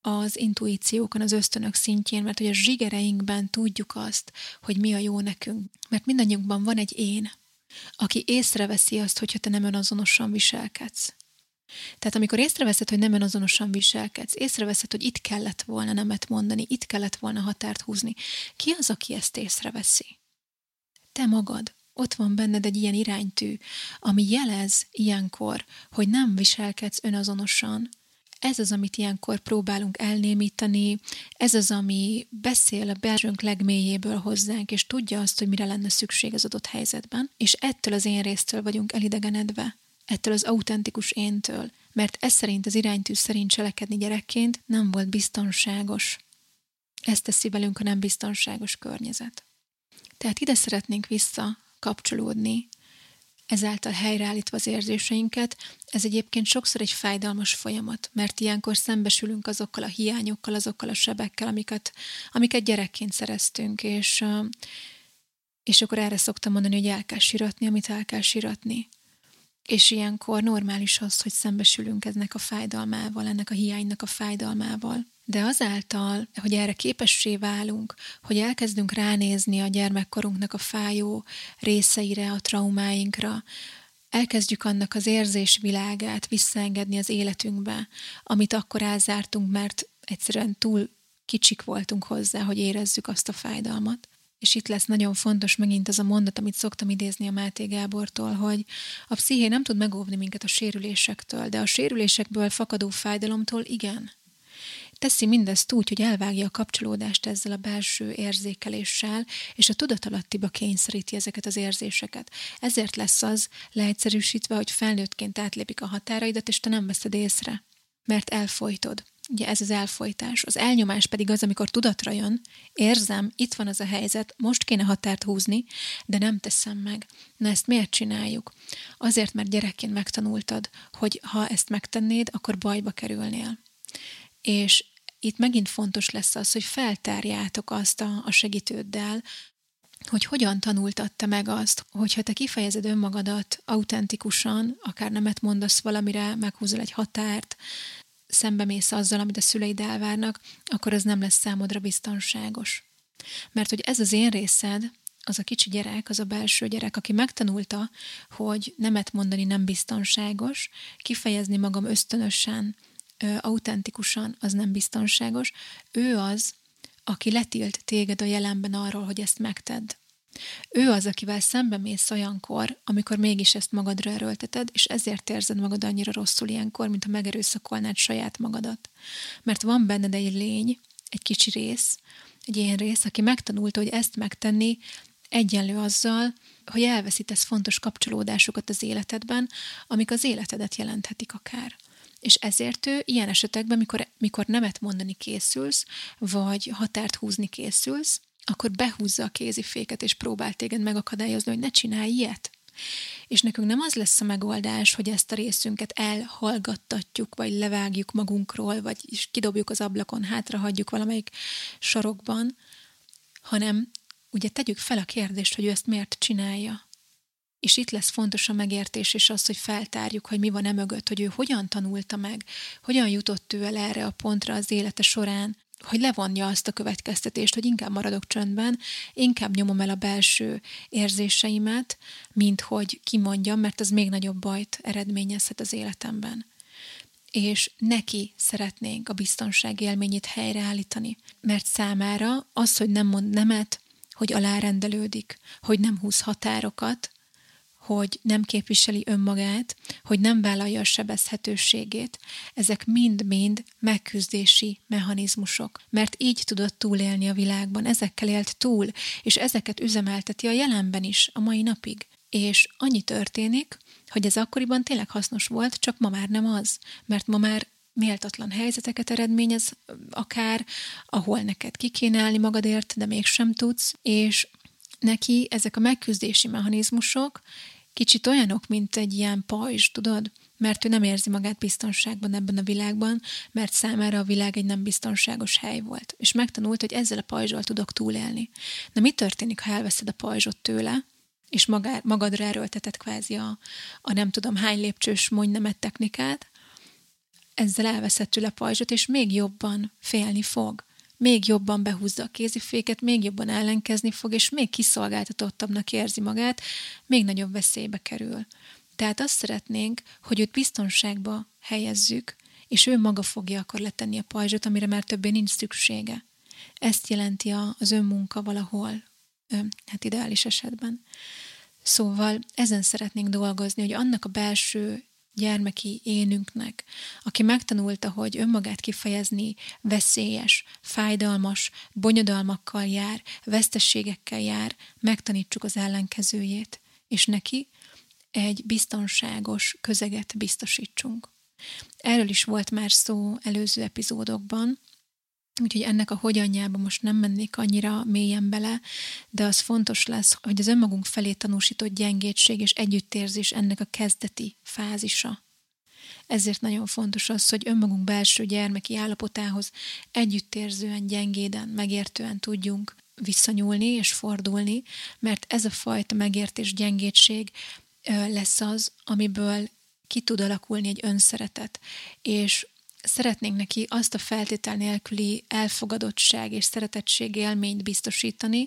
az intuíciókon, az ösztönök szintjén, mert hogy a zsigereinkben tudjuk azt, hogy mi a jó nekünk. Mert mindannyiunkban van egy én, aki észreveszi azt, hogyha te nem önazonosan viselkedsz. Tehát amikor észreveszed, hogy nem önazonosan viselkedsz, észreveszed, hogy itt kellett volna nemet mondani, itt kellett volna határt húzni, ki az, aki ezt észreveszi? Te magad. Ott van benned egy ilyen iránytű, ami jelez ilyenkor, hogy nem viselkedsz önazonosan, ez az, amit ilyenkor próbálunk elnémítani, ez az, ami beszél a belsőnk legmélyéből hozzánk, és tudja azt, hogy mire lenne szükség az adott helyzetben, és ettől az én résztől vagyunk elidegenedve, ettől az autentikus éntől, mert ez szerint az iránytű szerint cselekedni gyerekként nem volt biztonságos. Ezt teszi velünk a nem biztonságos környezet. Tehát ide szeretnénk vissza kapcsolódni, ezáltal helyreállítva az érzéseinket, ez egyébként sokszor egy fájdalmas folyamat, mert ilyenkor szembesülünk azokkal a hiányokkal, azokkal a sebekkel, amiket, amiket gyerekként szereztünk, és, és akkor erre szoktam mondani, hogy el kell siratni, amit el kell siratni. És ilyenkor normális az, hogy szembesülünk ennek a fájdalmával, ennek a hiánynak a fájdalmával. De azáltal, hogy erre képessé válunk, hogy elkezdünk ránézni a gyermekkorunknak a fájó részeire, a traumáinkra, elkezdjük annak az érzésvilágát visszaengedni az életünkbe, amit akkor elzártunk, mert egyszerűen túl kicsik voltunk hozzá, hogy érezzük azt a fájdalmat. És itt lesz nagyon fontos megint az a mondat, amit szoktam idézni a Máté Gábortól, hogy a psziché nem tud megóvni minket a sérülésektől, de a sérülésekből fakadó fájdalomtól igen teszi mindezt úgy, hogy elvágja a kapcsolódást ezzel a belső érzékeléssel, és a tudatalattiba kényszeríti ezeket az érzéseket. Ezért lesz az leegyszerűsítve, hogy felnőttként átlépik a határaidat, és te nem veszed észre, mert elfolytod. Ugye ez az elfolytás. Az elnyomás pedig az, amikor tudatra jön, érzem, itt van az a helyzet, most kéne határt húzni, de nem teszem meg. Na ezt miért csináljuk? Azért, mert gyerekként megtanultad, hogy ha ezt megtennéd, akkor bajba kerülnél. És itt megint fontos lesz az, hogy feltárjátok azt a, a segítőddel, hogy hogyan tanultad te meg azt, hogyha te kifejezed önmagadat autentikusan, akár nemet mondasz valamire, meghúzol egy határt, szembe mész azzal, amit a szüleid elvárnak, akkor ez nem lesz számodra biztonságos. Mert hogy ez az én részed, az a kicsi gyerek, az a belső gyerek, aki megtanulta, hogy nemet mondani nem biztonságos, kifejezni magam ösztönösen, autentikusan, az nem biztonságos. Ő az, aki letilt téged a jelenben arról, hogy ezt megtedd. Ő az, akivel szembe mész olyankor, amikor mégis ezt magadra erőlteted, és ezért érzed magad annyira rosszul ilyenkor, mint ha megerőszakolnád saját magadat. Mert van benned egy lény, egy kicsi rész, egy ilyen rész, aki megtanulta, hogy ezt megtenni egyenlő azzal, hogy elveszítesz fontos kapcsolódásokat az életedben, amik az életedet jelenthetik akár. És ezért ő ilyen esetekben, mikor, mikor nemet mondani készülsz, vagy határt húzni készülsz, akkor behúzza a kéziféket, és próbál téged megakadályozni, hogy ne csinálj ilyet. És nekünk nem az lesz a megoldás, hogy ezt a részünket elhallgattatjuk, vagy levágjuk magunkról, vagy is kidobjuk az ablakon, hátrahagyjuk valamelyik sarokban, hanem ugye tegyük fel a kérdést, hogy ő ezt miért csinálja. És itt lesz fontos a megértés, és az, hogy feltárjuk, hogy mi van e mögött, hogy ő hogyan tanulta meg, hogyan jutott ő el erre a pontra az élete során, hogy levonja azt a következtetést, hogy inkább maradok csöndben, inkább nyomom el a belső érzéseimet, mint hogy kimondjam, mert az még nagyobb bajt eredményezhet az életemben. És neki szeretnénk a biztonság élményét helyreállítani, mert számára az, hogy nem mond nemet, hogy alárendelődik, hogy nem húz határokat, hogy nem képviseli önmagát, hogy nem vállalja a sebezhetőségét, ezek mind-mind megküzdési mechanizmusok. Mert így tudott túlélni a világban, ezekkel élt túl, és ezeket üzemelteti a jelenben is, a mai napig. És annyi történik, hogy ez akkoriban tényleg hasznos volt, csak ma már nem az, mert ma már méltatlan helyzeteket eredményez, akár, ahol neked ki kéne állni magadért, de mégsem tudsz, és neki ezek a megküzdési mechanizmusok kicsit olyanok, mint egy ilyen pajzs, tudod? Mert ő nem érzi magát biztonságban ebben a világban, mert számára a világ egy nem biztonságos hely volt. És megtanult, hogy ezzel a pajzsal tudok túlélni. Na mi történik, ha elveszed a pajzsot tőle, és magá, magadra erőlteted kvázi a, a nem tudom hány lépcsős mondj nemet technikát, ezzel elveszett tőle pajzsot, és még jobban félni fog. Még jobban behúzza a kéziféket, még jobban ellenkezni fog, és még kiszolgáltatottabbnak érzi magát, még nagyobb veszélybe kerül. Tehát azt szeretnénk, hogy őt biztonságba helyezzük, és ő maga fogja akkor letenni a pajzsot, amire már többé nincs szüksége. Ezt jelenti az önmunka valahol, hát ideális esetben. Szóval ezen szeretnénk dolgozni, hogy annak a belső gyermeki énünknek, aki megtanulta, hogy önmagát kifejezni veszélyes, fájdalmas, bonyodalmakkal jár, vesztességekkel jár, megtanítsuk az ellenkezőjét, és neki egy biztonságos közeget biztosítsunk. Erről is volt már szó előző epizódokban, Úgyhogy ennek a hogyanjába most nem mennék annyira mélyen bele, de az fontos lesz, hogy az önmagunk felé tanúsított gyengétség és együttérzés ennek a kezdeti fázisa. Ezért nagyon fontos az, hogy önmagunk belső gyermeki állapotához együttérzően, gyengéden, megértően tudjunk visszanyúlni és fordulni, mert ez a fajta megértés, gyengétség lesz az, amiből ki tud alakulni egy önszeretet, és szeretnénk neki azt a feltétel nélküli elfogadottság és szeretettség élményt biztosítani,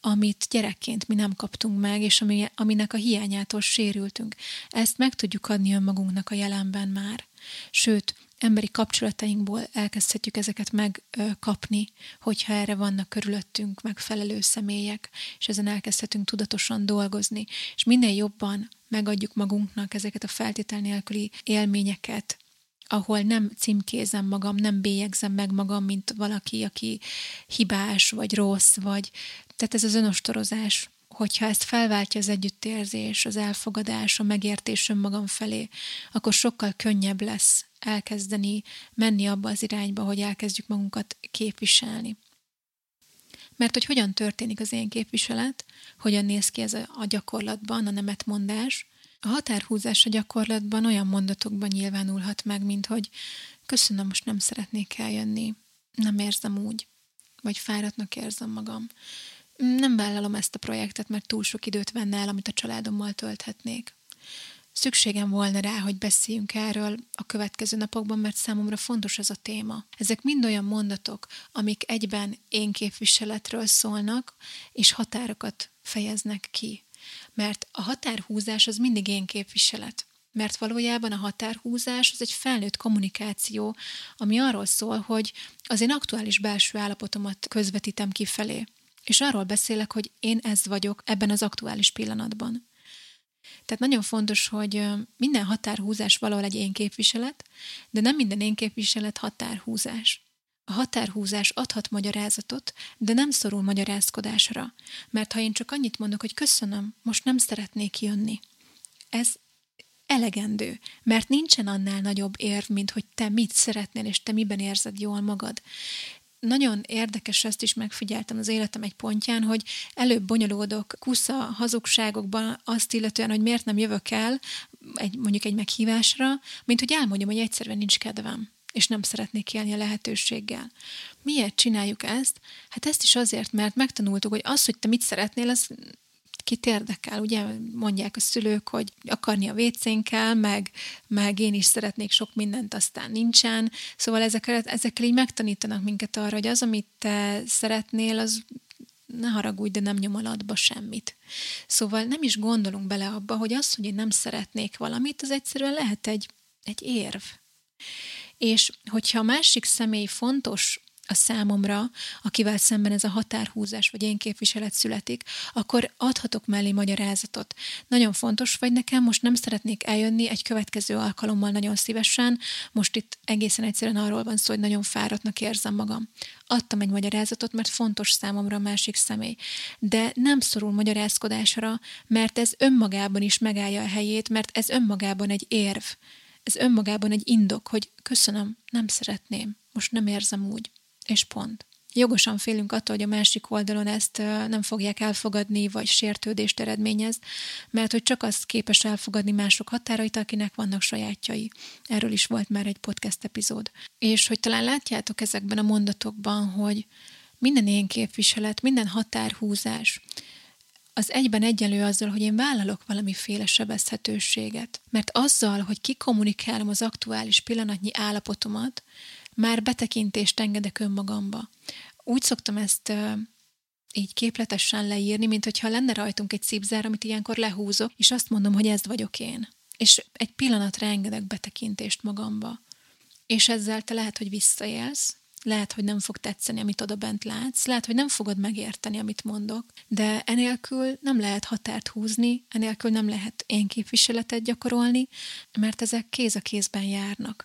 amit gyerekként mi nem kaptunk meg, és ami, aminek a hiányától sérültünk. Ezt meg tudjuk adni önmagunknak a jelenben már. Sőt, emberi kapcsolatainkból elkezdhetjük ezeket megkapni, hogyha erre vannak körülöttünk megfelelő személyek, és ezen elkezdhetünk tudatosan dolgozni, és minél jobban megadjuk magunknak ezeket a feltétel nélküli élményeket, ahol nem címkézem magam, nem bélyegzem meg magam, mint valaki, aki hibás, vagy rossz, vagy... Tehát ez az önostorozás, hogyha ezt felváltja az együttérzés, az elfogadás, a megértés önmagam felé, akkor sokkal könnyebb lesz elkezdeni menni abba az irányba, hogy elkezdjük magunkat képviselni. Mert hogy hogyan történik az én képviselet, hogyan néz ki ez a gyakorlatban, a nemetmondás, a határhúzás a gyakorlatban olyan mondatokban nyilvánulhat meg, mint hogy köszönöm, most nem szeretnék eljönni, nem érzem úgy, vagy fáradtnak érzem magam. Nem vállalom ezt a projektet, mert túl sok időt venne el, amit a családommal tölthetnék. Szükségem volna rá, hogy beszéljünk erről a következő napokban, mert számomra fontos ez a téma. Ezek mind olyan mondatok, amik egyben én képviseletről szólnak, és határokat fejeznek ki. Mert a határhúzás az mindig én képviselet. Mert valójában a határhúzás az egy felnőtt kommunikáció, ami arról szól, hogy az én aktuális belső állapotomat közvetítem kifelé. És arról beszélek, hogy én ez vagyok ebben az aktuális pillanatban. Tehát nagyon fontos, hogy minden határhúzás valahol egy én képviselet, de nem minden én képviselet határhúzás. A határhúzás adhat magyarázatot, de nem szorul magyarázkodásra, mert ha én csak annyit mondok, hogy köszönöm, most nem szeretnék jönni, ez elegendő, mert nincsen annál nagyobb érv, mint hogy te mit szeretnél, és te miben érzed jól magad. Nagyon érdekes, ezt is megfigyeltem az életem egy pontján, hogy előbb bonyolódok kusza hazugságokban azt illetően, hogy miért nem jövök el egy, mondjuk egy meghívásra, mint hogy elmondjam, hogy egyszerűen nincs kedvem és nem szeretnék élni a lehetőséggel. Miért csináljuk ezt? Hát ezt is azért, mert megtanultuk, hogy az, hogy te mit szeretnél, az kit érdekel, ugye mondják a szülők, hogy akarni a vécénkkel, meg, meg én is szeretnék sok mindent, aztán nincsen. Szóval ezekkel, ezekkel így megtanítanak minket arra, hogy az, amit te szeretnél, az ne haragudj, de nem nyom alatba semmit. Szóval nem is gondolunk bele abba, hogy az, hogy én nem szeretnék valamit, az egyszerűen lehet egy, egy érv. És hogyha a másik személy fontos a számomra, akivel szemben ez a határhúzás vagy én képviselet születik, akkor adhatok mellé magyarázatot. Nagyon fontos vagy nekem, most nem szeretnék eljönni egy következő alkalommal nagyon szívesen, most itt egészen egyszerűen arról van szó, hogy nagyon fáradtnak érzem magam. Adtam egy magyarázatot, mert fontos számomra a másik személy. De nem szorul magyarázkodásra, mert ez önmagában is megállja a helyét, mert ez önmagában egy érv ez önmagában egy indok, hogy köszönöm, nem szeretném, most nem érzem úgy, és pont. Jogosan félünk attól, hogy a másik oldalon ezt nem fogják elfogadni, vagy sértődést eredményez, mert hogy csak az képes elfogadni mások határait, akinek vannak sajátjai. Erről is volt már egy podcast epizód. És hogy talán látjátok ezekben a mondatokban, hogy minden én képviselet, minden határhúzás, az egyben egyenlő azzal, hogy én vállalok valamiféle sebezhetőséget. Mert azzal, hogy kikommunikálom az aktuális pillanatnyi állapotomat, már betekintést engedek önmagamba. Úgy szoktam ezt így képletesen leírni, mint hogyha lenne rajtunk egy szívzár, amit ilyenkor lehúzok, és azt mondom, hogy ez vagyok én. És egy pillanatra engedek betekintést magamba. És ezzel te lehet, hogy visszaélsz, lehet, hogy nem fog tetszeni, amit oda bent látsz, lehet, hogy nem fogod megérteni, amit mondok, de enélkül nem lehet határt húzni, enélkül nem lehet én képviseletet gyakorolni, mert ezek kéz a kézben járnak.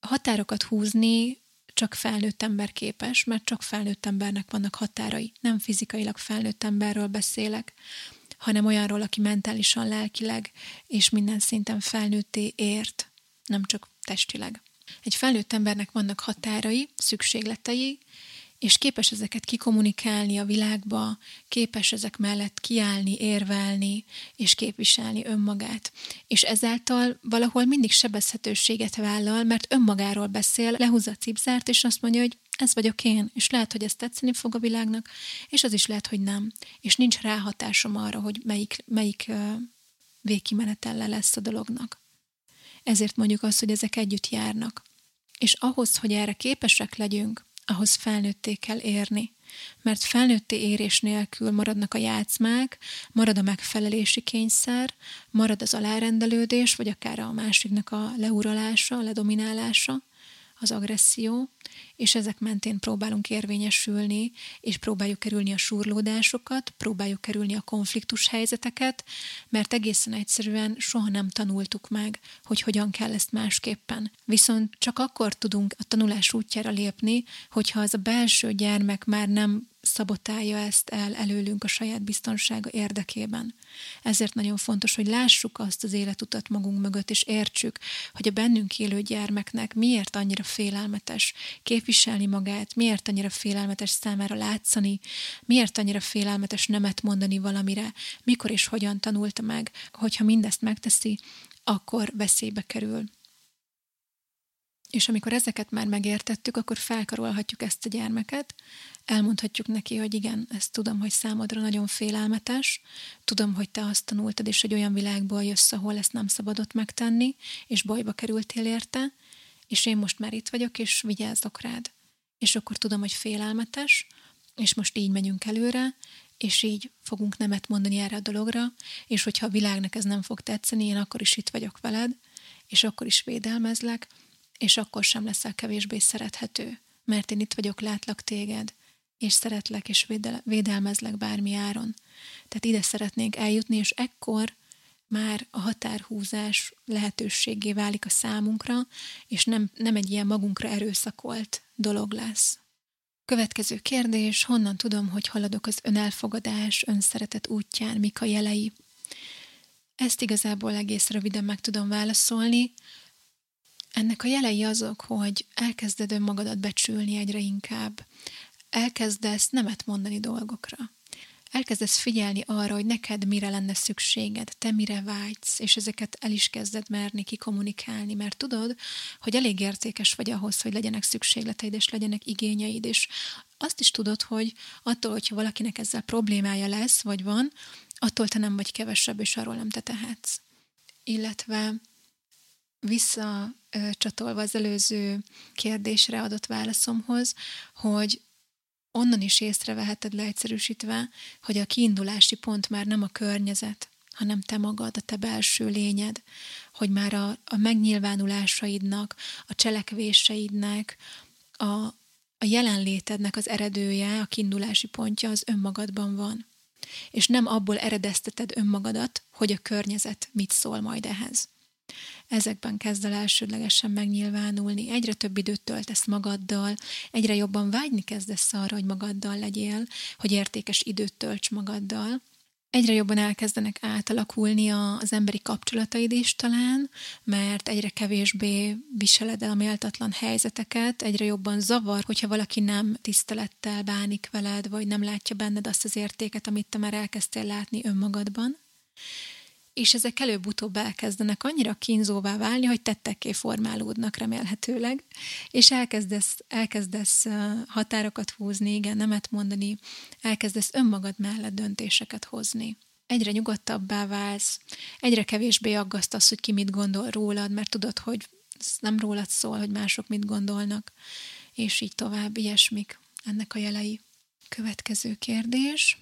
Határokat húzni csak felnőtt ember képes, mert csak felnőtt embernek vannak határai. Nem fizikailag felnőtt emberről beszélek, hanem olyanról, aki mentálisan, lelkileg és minden szinten felnőtté ért, nem csak testileg. Egy felnőtt embernek vannak határai, szükségletei, és képes ezeket kikommunikálni a világba, képes ezek mellett kiállni, érvelni, és képviselni önmagát. És ezáltal valahol mindig sebezhetőséget vállal, mert önmagáról beszél, lehúzza a cipzárt, és azt mondja, hogy ez vagyok én, és lehet, hogy ez tetszeni fog a világnak, és az is lehet, hogy nem. És nincs ráhatásom arra, hogy melyik, melyik végkimenetelle lesz a dolognak. Ezért mondjuk azt, hogy ezek együtt járnak. És ahhoz, hogy erre képesek legyünk, ahhoz felnőtté kell érni. Mert felnőtté érés nélkül maradnak a játszmák, marad a megfelelési kényszer, marad az alárendelődés, vagy akár a másiknak a leuralása, a ledominálása, az agresszió, és ezek mentén próbálunk érvényesülni, és próbáljuk kerülni a surlódásokat, próbáljuk kerülni a konfliktus helyzeteket, mert egészen egyszerűen soha nem tanultuk meg, hogy hogyan kell ezt másképpen. Viszont csak akkor tudunk a tanulás útjára lépni, hogyha az a belső gyermek már nem szabotálja ezt el előlünk a saját biztonsága érdekében. Ezért nagyon fontos, hogy lássuk azt az életutat magunk mögött, és értsük, hogy a bennünk élő gyermeknek miért annyira félelmetes képviselni magát, miért annyira félelmetes számára látszani, miért annyira félelmetes nemet mondani valamire, mikor és hogyan tanulta meg, hogyha mindezt megteszi, akkor veszélybe kerül. És amikor ezeket már megértettük, akkor felkarolhatjuk ezt a gyermeket, elmondhatjuk neki, hogy igen, ezt tudom, hogy számodra nagyon félelmetes, tudom, hogy te azt tanultad, és hogy olyan világból jössz, ahol ezt nem szabadott megtenni, és bajba kerültél érte, és én most már itt vagyok, és vigyázzok rád. És akkor tudom, hogy félelmetes, és most így megyünk előre, és így fogunk nemet mondani erre a dologra, és hogyha a világnak ez nem fog tetszeni, én akkor is itt vagyok veled, és akkor is védelmezlek, és akkor sem leszel kevésbé szerethető, mert én itt vagyok, látlak téged, és szeretlek, és védelmezlek bármi áron. Tehát ide szeretnénk eljutni, és ekkor már a határhúzás lehetőségé válik a számunkra, és nem, nem egy ilyen magunkra erőszakolt dolog lesz. Következő kérdés, honnan tudom, hogy haladok az önelfogadás, önszeretet útján, mik a jelei? Ezt igazából egész röviden meg tudom válaszolni. Ennek a jelei azok, hogy elkezded önmagadat becsülni egyre inkább, elkezdesz nemet mondani dolgokra. Elkezdesz figyelni arra, hogy neked mire lenne szükséged, te mire vágysz, és ezeket el is kezded merni kikommunikálni, mert tudod, hogy elég értékes vagy ahhoz, hogy legyenek szükségleteid, és legyenek igényeid, és azt is tudod, hogy attól, hogyha valakinek ezzel problémája lesz, vagy van, attól te nem vagy kevesebb, és arról nem te tehetsz. Illetve visszacsatolva az előző kérdésre adott válaszomhoz, hogy onnan is észreveheted leegyszerűsítve, hogy a kiindulási pont már nem a környezet, hanem te magad, a te belső lényed, hogy már a, a megnyilvánulásaidnak, a cselekvéseidnek, a, a jelenlétednek az eredője, a kiindulási pontja az önmagadban van. És nem abból eredezteted önmagadat, hogy a környezet mit szól majd ehhez ezekben kezd el elsődlegesen megnyilvánulni. Egyre több időt töltesz magaddal, egyre jobban vágyni kezdesz arra, hogy magaddal legyél, hogy értékes időt tölts magaddal, egyre jobban elkezdenek átalakulni az emberi kapcsolataid is talán, mert egyre kevésbé viseled el a méltatlan helyzeteket, egyre jobban zavar, hogyha valaki nem tisztelettel bánik veled, vagy nem látja benned azt az értéket, amit te már elkezdtél látni önmagadban és ezek előbb-utóbb elkezdenek annyira kínzóvá válni, hogy tettekké formálódnak remélhetőleg, és elkezdesz, elkezdesz határokat húzni, igen, nemet mondani, elkezdesz önmagad mellett döntéseket hozni. Egyre nyugodtabbá válsz, egyre kevésbé aggasztasz, hogy ki mit gondol rólad, mert tudod, hogy ez nem rólad szól, hogy mások mit gondolnak, és így tovább, ilyesmik ennek a jelei. Következő kérdés.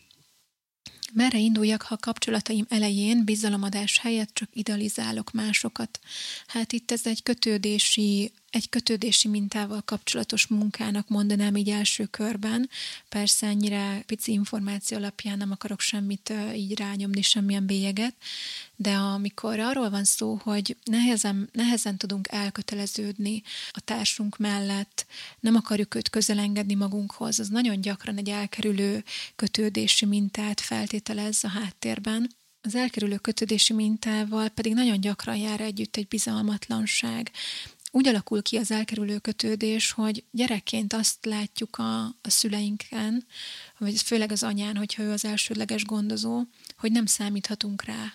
Merre induljak, ha a kapcsolataim elején bizalomadás helyett csak idealizálok másokat? Hát itt ez egy kötődési egy kötődési mintával kapcsolatos munkának mondanám így első körben. Persze ennyire pici információ alapján nem akarok semmit így rányomni, semmilyen bélyeget, de amikor arról van szó, hogy nehezen, nehezen tudunk elköteleződni a társunk mellett, nem akarjuk őt közelengedni magunkhoz, az nagyon gyakran egy elkerülő kötődési mintát feltételez a háttérben. Az elkerülő kötődési mintával pedig nagyon gyakran jár együtt egy bizalmatlanság, úgy alakul ki az elkerülő kötődés, hogy gyerekként azt látjuk a, a szüleinken, vagy főleg az anyán, hogyha ő az elsődleges gondozó, hogy nem számíthatunk rá,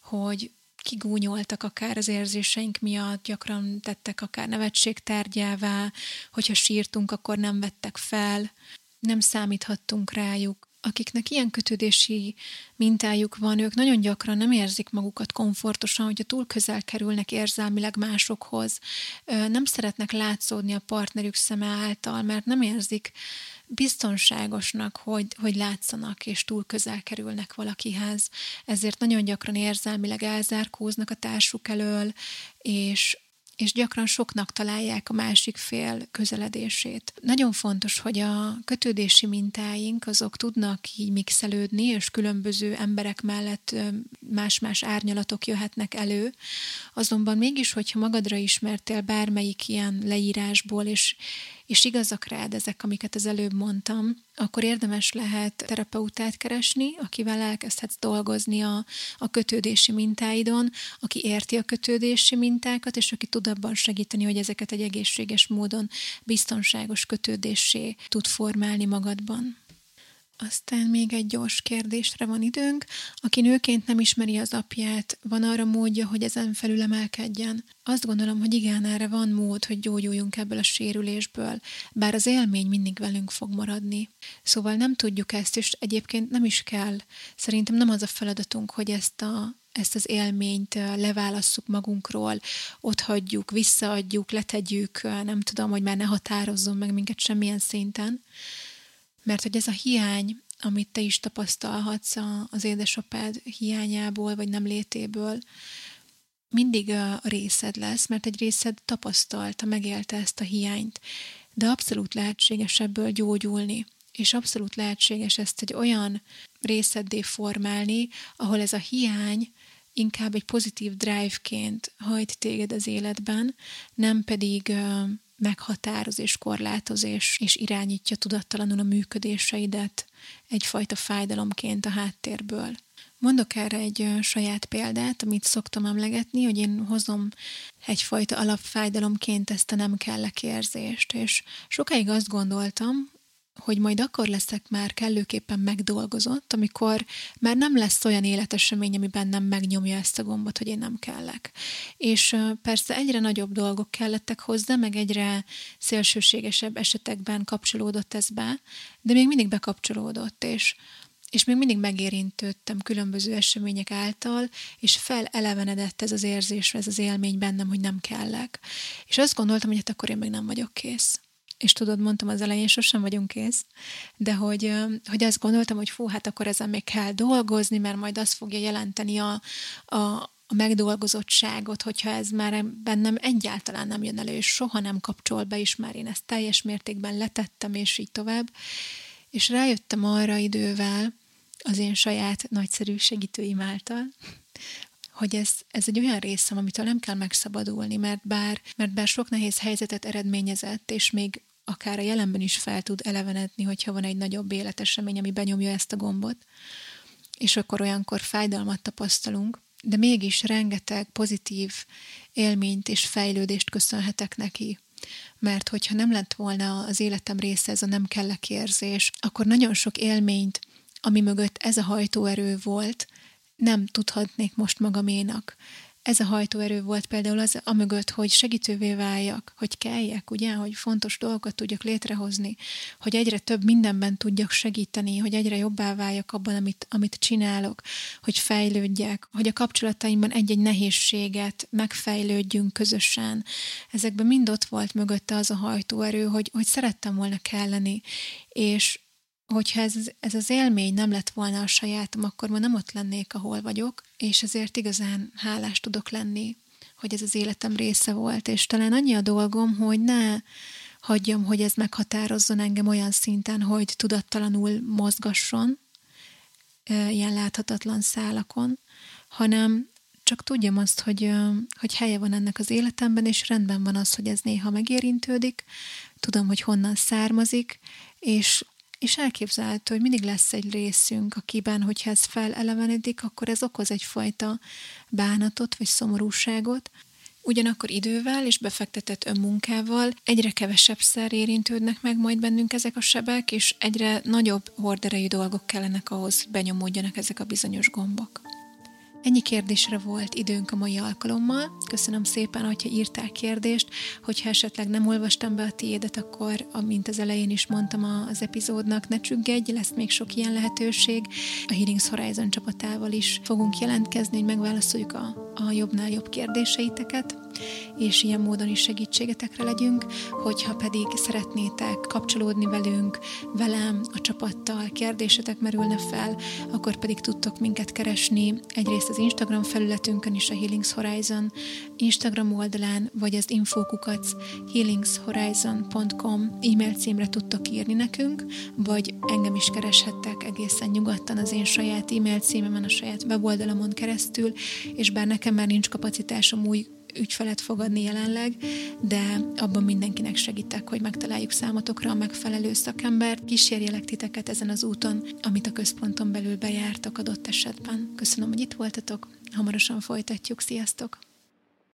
hogy kigúnyoltak akár az érzéseink miatt, gyakran tettek akár nevetségtárgyává, hogyha sírtunk, akkor nem vettek fel, nem számíthattunk rájuk akiknek ilyen kötődési mintájuk van, ők nagyon gyakran nem érzik magukat komfortosan, hogyha túl közel kerülnek érzelmileg másokhoz, nem szeretnek látszódni a partnerük szeme által, mert nem érzik biztonságosnak, hogy, hogy látszanak, és túl közel kerülnek valakihez. Ezért nagyon gyakran érzelmileg elzárkóznak a társuk elől, és és gyakran soknak találják a másik fél közeledését. Nagyon fontos, hogy a kötődési mintáink azok tudnak így mixelődni, és különböző emberek mellett más-más árnyalatok jöhetnek elő, azonban mégis, hogyha magadra ismertél bármelyik ilyen leírásból, és és igazak rád ezek, amiket az előbb mondtam, akkor érdemes lehet terapeutát keresni, akivel elkezdhetsz dolgozni a, a kötődési mintáidon, aki érti a kötődési mintákat, és aki tud abban segíteni, hogy ezeket egy egészséges módon biztonságos kötődésé tud formálni magadban. Aztán még egy gyors kérdésre van időnk. Aki nőként nem ismeri az apját, van arra módja, hogy ezen felül emelkedjen? Azt gondolom, hogy igen, erre van mód, hogy gyógyuljunk ebből a sérülésből, bár az élmény mindig velünk fog maradni. Szóval nem tudjuk ezt, és egyébként nem is kell. Szerintem nem az a feladatunk, hogy ezt a, ezt az élményt leválasszuk magunkról, ott hagyjuk, visszaadjuk, letegyük, nem tudom, hogy már ne határozzon meg minket semmilyen szinten, mert hogy ez a hiány, amit te is tapasztalhatsz az édesapád hiányából, vagy nem létéből, mindig a részed lesz, mert egy részed tapasztalta, megélte ezt a hiányt, de abszolút lehetséges ebből gyógyulni, és abszolút lehetséges ezt egy olyan részeddé formálni, ahol ez a hiány inkább egy pozitív drive-ként hajt téged az életben, nem pedig meghatároz és korlátoz és, és irányítja tudattalanul a működéseidet egyfajta fájdalomként a háttérből. Mondok erre egy saját példát, amit szoktam emlegetni, hogy én hozom egyfajta alapfájdalomként ezt a nem kellek érzést, és sokáig azt gondoltam, hogy majd akkor leszek már kellőképpen megdolgozott, amikor már nem lesz olyan életesemény, ami bennem megnyomja ezt a gombot, hogy én nem kellek. És persze egyre nagyobb dolgok kellettek hozzá, meg egyre szélsőségesebb esetekben kapcsolódott ez be, de még mindig bekapcsolódott, és és még mindig megérintődtem különböző események által, és felelevenedett ez az érzés, ez az élmény bennem, hogy nem kellek. És azt gondoltam, hogy hát akkor én még nem vagyok kész és tudod, mondtam az elején, sosem vagyunk kész, de hogy, hogy azt gondoltam, hogy fú, hát akkor ezen még kell dolgozni, mert majd az fogja jelenteni a, a, a megdolgozottságot, hogyha ez már bennem egyáltalán nem jön elő, és soha nem kapcsol be, és már én ezt teljes mértékben letettem, és így tovább. És rájöttem arra idővel, az én saját nagyszerű segítőim által, hogy ez, ez egy olyan részem, amitől nem kell megszabadulni, mert bár, mert bár sok nehéz helyzetet eredményezett, és még akár a jelenben is fel tud elevenedni, hogyha van egy nagyobb életesemény, ami benyomja ezt a gombot, és akkor olyankor fájdalmat tapasztalunk, de mégis rengeteg pozitív élményt és fejlődést köszönhetek neki. Mert hogyha nem lett volna az életem része ez a nem kellek érzés, akkor nagyon sok élményt, ami mögött ez a hajtóerő volt, nem tudhatnék most magaménak ez a hajtóerő volt például az a mögött, hogy segítővé váljak, hogy kelljek, ugye, hogy fontos dolgokat tudjak létrehozni, hogy egyre több mindenben tudjak segíteni, hogy egyre jobbá váljak abban, amit, amit csinálok, hogy fejlődjek, hogy a kapcsolataimban egy-egy nehézséget megfejlődjünk közösen. Ezekben mind ott volt mögötte az a hajtóerő, hogy, hogy szerettem volna kelleni, és hogyha ez, ez az élmény nem lett volna a sajátom, akkor ma nem ott lennék, ahol vagyok, és ezért igazán hálás tudok lenni, hogy ez az életem része volt, és talán annyi a dolgom, hogy ne hagyjam, hogy ez meghatározzon engem olyan szinten, hogy tudattalanul mozgasson, ilyen láthatatlan szálakon, hanem csak tudjam azt, hogy, hogy helye van ennek az életemben, és rendben van az, hogy ez néha megérintődik, tudom, hogy honnan származik, és és elképzelhető, hogy mindig lesz egy részünk, akiben, hogyha ez felelevenedik, akkor ez okoz egyfajta bánatot vagy szomorúságot, Ugyanakkor idővel és befektetett önmunkával egyre kevesebb szer érintődnek meg majd bennünk ezek a sebek, és egyre nagyobb horderejű dolgok kellenek ahhoz, benyomódjanak ezek a bizonyos gombok. Ennyi kérdésre volt időnk a mai alkalommal. Köszönöm szépen, hogyha írtál kérdést, hogyha esetleg nem olvastam be a tiédet, akkor, amint az elején is mondtam az epizódnak, ne csüggedj, lesz még sok ilyen lehetőség. A Healings Horizon csapatával is fogunk jelentkezni, hogy megválaszoljuk a, a jobbnál jobb kérdéseiteket és ilyen módon is segítségetekre legyünk, hogyha pedig szeretnétek kapcsolódni velünk, velem, a csapattal, kérdésetek merülne fel, akkor pedig tudtok minket keresni egyrészt az Instagram felületünkön is a Healings Horizon Instagram oldalán, vagy az infokukac healingshorizon.com e-mail címre tudtok írni nekünk, vagy engem is kereshettek egészen nyugodtan az én saját e-mail címemen, a saját weboldalamon keresztül, és bár nekem már nincs kapacitásom új ügyfelet fogadni jelenleg, de abban mindenkinek segítek, hogy megtaláljuk számotokra a megfelelő szakembert, kísérjelek titeket ezen az úton, amit a központon belül bejártok adott esetben. Köszönöm, hogy itt voltatok, hamarosan folytatjuk, sziasztok!